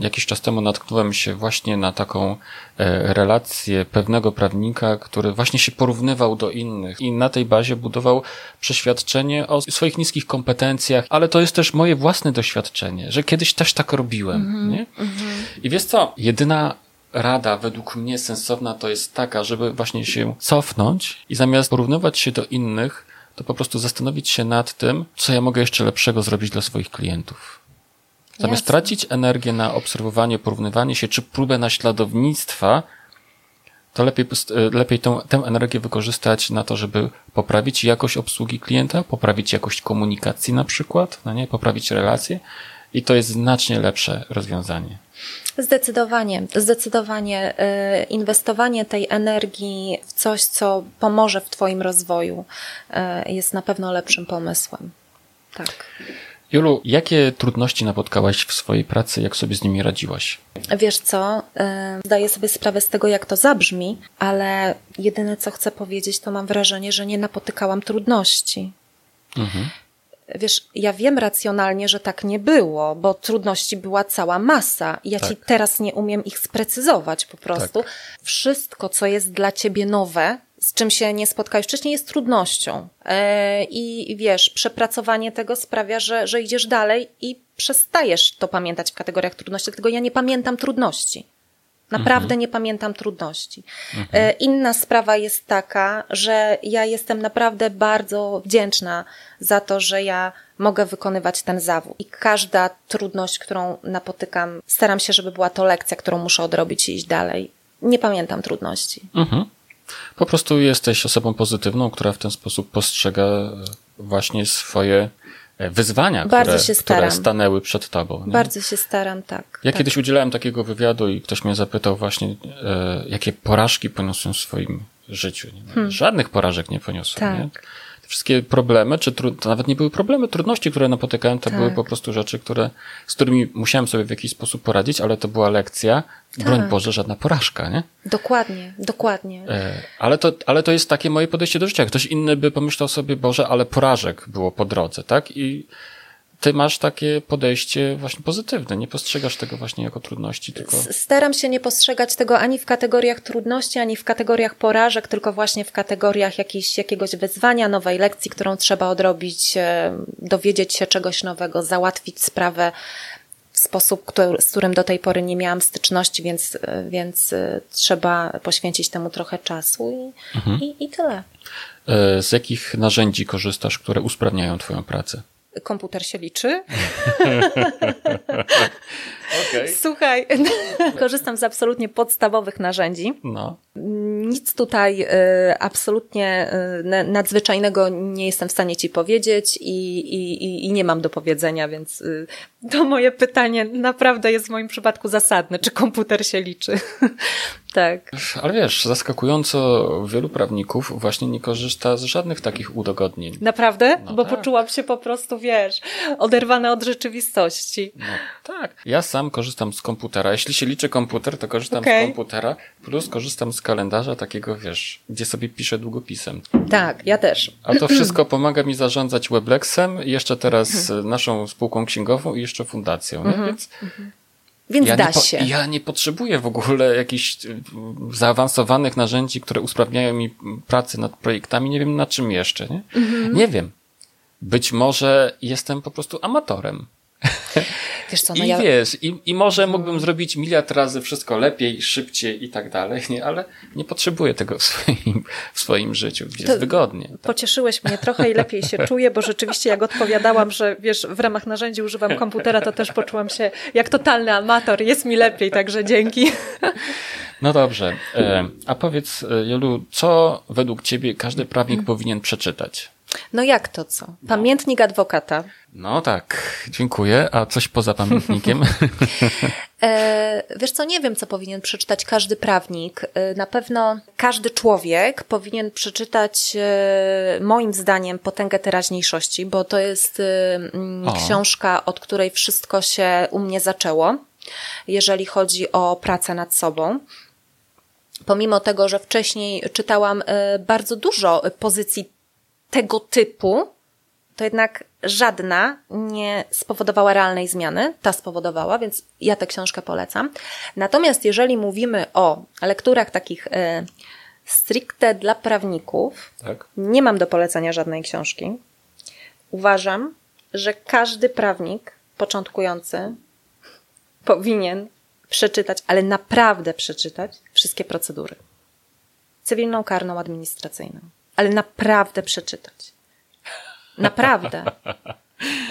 jakiś czas temu natknąłem się właśnie na taką e, relację pewnego prawnika, który właśnie się porównywał do innych i na tej bazie budował przeświadczenie o swoich niskich kompetencjach, ale to jest też moje własne doświadczenie, że kiedyś też tak robiłem, mm -hmm, nie? Mm -hmm. I wiesz co, jedyna rada według mnie sensowna to jest taka, żeby właśnie się cofnąć i zamiast porównywać się do innych, to po prostu zastanowić się nad tym, co ja mogę jeszcze lepszego zrobić dla swoich klientów. Zamiast Jasne. tracić energię na obserwowanie, porównywanie się, czy próbę naśladownictwa, to lepiej, e, lepiej tę, tę energię wykorzystać na to, żeby poprawić jakość obsługi klienta, poprawić jakość komunikacji na przykład, no nie, poprawić relacje i to jest znacznie lepsze rozwiązanie. Zdecydowanie, zdecydowanie y, inwestowanie tej energii w coś, co pomoże w Twoim rozwoju, y, jest na pewno lepszym pomysłem. Tak. Julu, jakie trudności napotkałaś w swojej pracy, jak sobie z nimi radziłaś? Wiesz co, y, zdaję sobie sprawę z tego, jak to zabrzmi, ale jedyne co chcę powiedzieć, to mam wrażenie, że nie napotykałam trudności. Mhm. Wiesz, ja wiem racjonalnie, że tak nie było, bo trudności była cała masa. Ja tak. ci teraz nie umiem ich sprecyzować po prostu. Tak. Wszystko, co jest dla ciebie nowe, z czym się nie spotkałeś wcześniej, jest trudnością. E, I wiesz, przepracowanie tego sprawia, że, że idziesz dalej i przestajesz to pamiętać w kategoriach trudności, dlatego ja nie pamiętam trudności. Naprawdę Mhm. nie pamiętam trudności. E, Inna sprawa jest taka, że ja jestem naprawdę bardzo wdzięczna za to, że ja mogę wykonywać ten zawód. I każda trudność, którą napotykam, staram się, żeby była to lekcja, którą muszę odrobić i iść dalej. Nie pamiętam trudności. Mhm. Po prostu jesteś osobą pozytywną, która w ten sposób postrzega e, właśnie swoje wyzwania, Bardzo które, które stanęły przed tobą. nie? Bardzo się staram, tak. Ja tak. kiedyś udzielałem takiego wywiadu i ktoś mnie zapytał właśnie, e, jakie porażki poniosłem w swoim życiu. Nie? Żadnych porażek nie poniosłem. Hmm. Tak. Nie? Wszystkie problemy, czy tru- to nawet nie były problemy, trudności, które napotykałem, to Tak. były po prostu rzeczy, które, z którymi musiałem sobie w jakiś sposób poradzić, ale to była lekcja, broń Tak. Boże, żadna porażka, nie? Dokładnie, dokładnie. E, Ale to, ale to jest takie moje podejście do życia. Ktoś inny by pomyślał sobie, Boże, ale porażek było po drodze, tak? I ty masz takie podejście właśnie pozytywne. Nie postrzegasz tego właśnie jako trudności, tylko... Staram się nie postrzegać tego ani w kategoriach trudności, ani w kategoriach porażek, tylko właśnie w kategoriach jakiejś, jakiegoś wyzwania, nowej lekcji, którą trzeba odrobić, e, dowiedzieć się czegoś nowego, załatwić sprawę w sposób, który, z którym do tej pory nie miałam styczności, więc, e, więc e, trzeba poświęcić temu trochę czasu i, i, i tyle. Z jakich narzędzi korzystasz, które usprawniają twoją pracę? Komputer się liczy. Okej. Słuchaj, korzystam z absolutnie podstawowych narzędzi. No. Nic tutaj y, absolutnie y, na- nadzwyczajnego nie jestem w stanie ci powiedzieć i, i, i- i nie mam do powiedzenia, więc y, to moje pytanie naprawdę jest w moim przypadku zasadne, czy komputer się liczy. tak. Ale wiesz, zaskakująco wielu prawników właśnie nie korzysta z żadnych takich udogodnień. Naprawdę? No Bo tak. poczułam się po prostu, wiesz, oderwana od rzeczywistości. No, tak. Ja sam korzystam z komputera. Jeśli się liczy komputer, to korzystam Okej. z komputera, plus korzystam z kalendarza takiego, wiesz, gdzie sobie piszę długopisem. Tak, ja też. A to wszystko pomaga mi zarządzać Weblexem, jeszcze teraz e, naszą spółką księgową i jeszcze fundacją. Nie? Więc Więc ja, da po, się. ja nie potrzebuję w ogóle jakichś y, zaawansowanych narzędzi, które usprawniają mi pracę nad projektami. Nie wiem na czym jeszcze. Nie, Mhm. nie wiem. Być może jestem po prostu amatorem. Wiesz co, no I ja... wiesz, i, i może mógłbym zrobić miliard razy wszystko lepiej, szybciej i tak dalej, nie? ale nie potrzebuję tego w swoim, w swoim życiu. Jest To- wygodnie. Pocieszyłeś mnie trochę i lepiej się czuję, bo rzeczywiście jak odpowiadałam, że wiesz, w ramach narzędzi używam komputera, to też poczułam się jak totalny amator. Jest mi lepiej, także dzięki. No dobrze. E, a powiedz, e, Jolu, co według ciebie każdy prawnik powinien przeczytać? No jak to co? Pamiętnik adwokata. No tak, dziękuję. A coś poza pamiętnikiem? E, wiesz co, nie wiem, co powinien przeczytać każdy prawnik. E, na pewno każdy człowiek powinien przeczytać, e, moim zdaniem, Potęgę teraźniejszości, bo to jest e, mm, O. książka, od której wszystko się u mnie zaczęło, jeżeli chodzi o pracę nad sobą. Pomimo tego, że wcześniej czytałam bardzo dużo pozycji tego typu, to jednak żadna nie spowodowała realnej zmiany. Ta spowodowała, więc ja tę książkę polecam. Natomiast jeżeli mówimy o lekturach takich e, stricte dla prawników, tak. nie mam do polecenia żadnej książki. Uważam, że każdy prawnik początkujący powinien przeczytać, ale naprawdę przeczytać wszystkie procedury. Cywilną, karną, administracyjną. Ale naprawdę przeczytać. Naprawdę.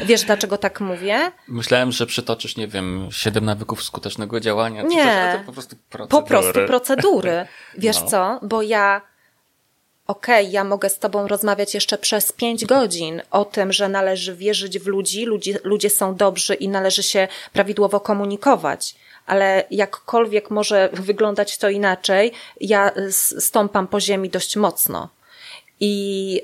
Wiesz, dlaczego tak mówię? Myślałem, że przytoczysz, nie wiem, siedem nawyków skutecznego działania. Nie. Coś, po prostu procedury. Po prostu procedury. Wiesz No. co? Bo ja, okej, ja mogę z tobą rozmawiać jeszcze przez pięć godzin o tym, że należy wierzyć w ludzi, ludzie, ludzie są dobrzy i należy się prawidłowo komunikować. Ale jakkolwiek może wyglądać to inaczej, ja stąpam po ziemi dość mocno. I,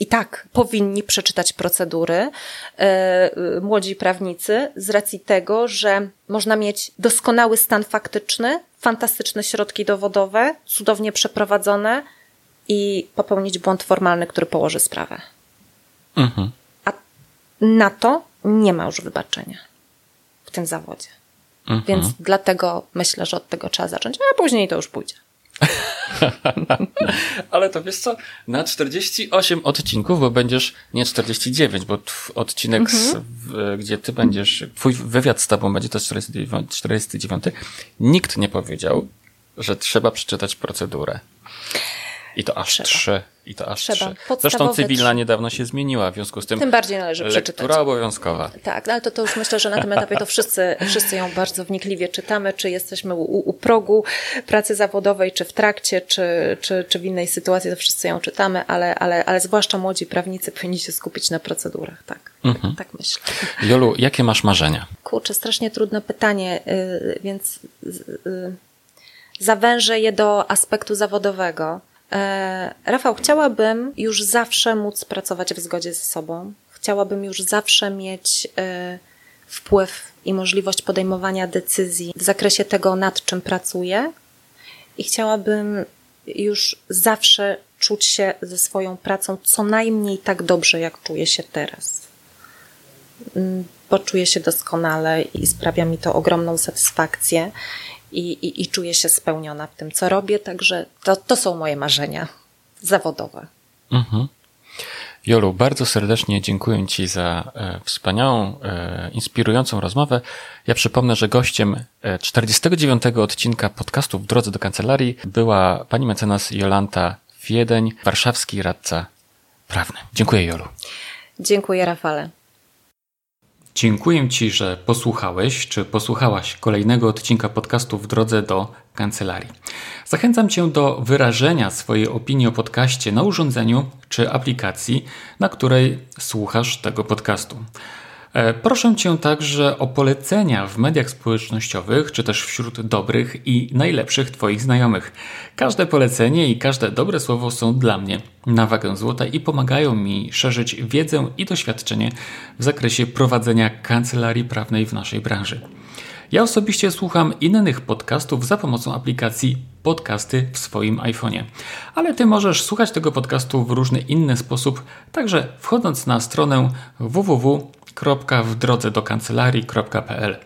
I tak, powinni przeczytać procedury yy, młodzi prawnicy z racji tego, że można mieć doskonały stan faktyczny, fantastyczne środki dowodowe, cudownie przeprowadzone i popełnić błąd formalny, który położy sprawę. Mhm. A na to nie ma już wybaczenia w tym zawodzie. Mhm. Więc dlatego myślę, że od tego trzeba zacząć, a później to już pójdzie. Ale to wiesz co, na 48 odcinków, bo będziesz, nie 49, bo odcinek, mhm. z, w, gdzie ty będziesz, twój wywiad z tobą będzie to 49, 49, nikt nie powiedział, że trzeba przeczytać procedurę. I to aż trzeba. trzy. I to aż trzeba. trzy. Zresztą cywilna niedawno się zmieniła, w związku z tym. Tym bardziej należy lektura przeczytać. Lektura obowiązkowa. Tak, no ale to, to już myślę, że na tym etapie to wszyscy, wszyscy ją bardzo wnikliwie czytamy, czy jesteśmy u, u progu pracy zawodowej, czy w trakcie, czy, czy, czy w innej sytuacji, to wszyscy ją czytamy, ale, ale, ale zwłaszcza młodzi prawnicy powinni się skupić na procedurach, tak. Mhm. Tak myślę. Jolu, jakie masz marzenia? Kurczę, strasznie trudne pytanie, y, więc y, zawężę je do aspektu zawodowego. E, Rafał, chciałabym już zawsze móc pracować w zgodzie ze sobą. Chciałabym już zawsze mieć e, wpływ i możliwość podejmowania decyzji w zakresie tego, nad czym pracuję. I chciałabym już zawsze czuć się ze swoją pracą co najmniej tak dobrze, jak czuję się teraz. Mm, bo czuję się doskonale i sprawia mi to ogromną satysfakcję i, i, i czuję się spełniona w tym, co robię, także to, to są moje marzenia zawodowe. Mhm. Jolu, bardzo serdecznie dziękuję Ci za e, wspaniałą, e, inspirującą rozmowę. Ja przypomnę, że gościem 49 e, odcinka podcastu W drodze do kancelarii była pani mecenas Jolanta Wiedeń, warszawski radca prawny. Dziękuję, Jolu. Dziękuję, Rafale. Dziękuję Ci, że posłuchałeś czy posłuchałaś kolejnego odcinka podcastu w drodze do kancelarii. Zachęcam Cię do wyrażenia swojej opinii o podcaście na urządzeniu czy aplikacji, na której słuchasz tego podcastu. E, proszę Cię także o polecenia w mediach społecznościowych, czy też wśród dobrych i najlepszych Twoich znajomych. Każde polecenie i każde dobre słowo są dla mnie na wagę złota i pomagają mi szerzyć wiedzę i doświadczenie w zakresie prowadzenia kancelarii prawnej w naszej branży. Ja osobiście słucham innych podcastów za pomocą aplikacji Podcasty w swoim iPhone'ie. Ale Ty możesz słuchać tego podcastu w różny inny sposób, także wchodząc na stronę www w drodze do kancelarii.pl.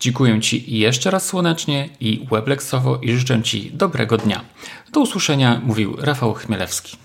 Dziękuję Ci jeszcze raz słonecznie i webleksowo i życzę Ci dobrego dnia. Do usłyszenia mówił Rafał Chmielewski.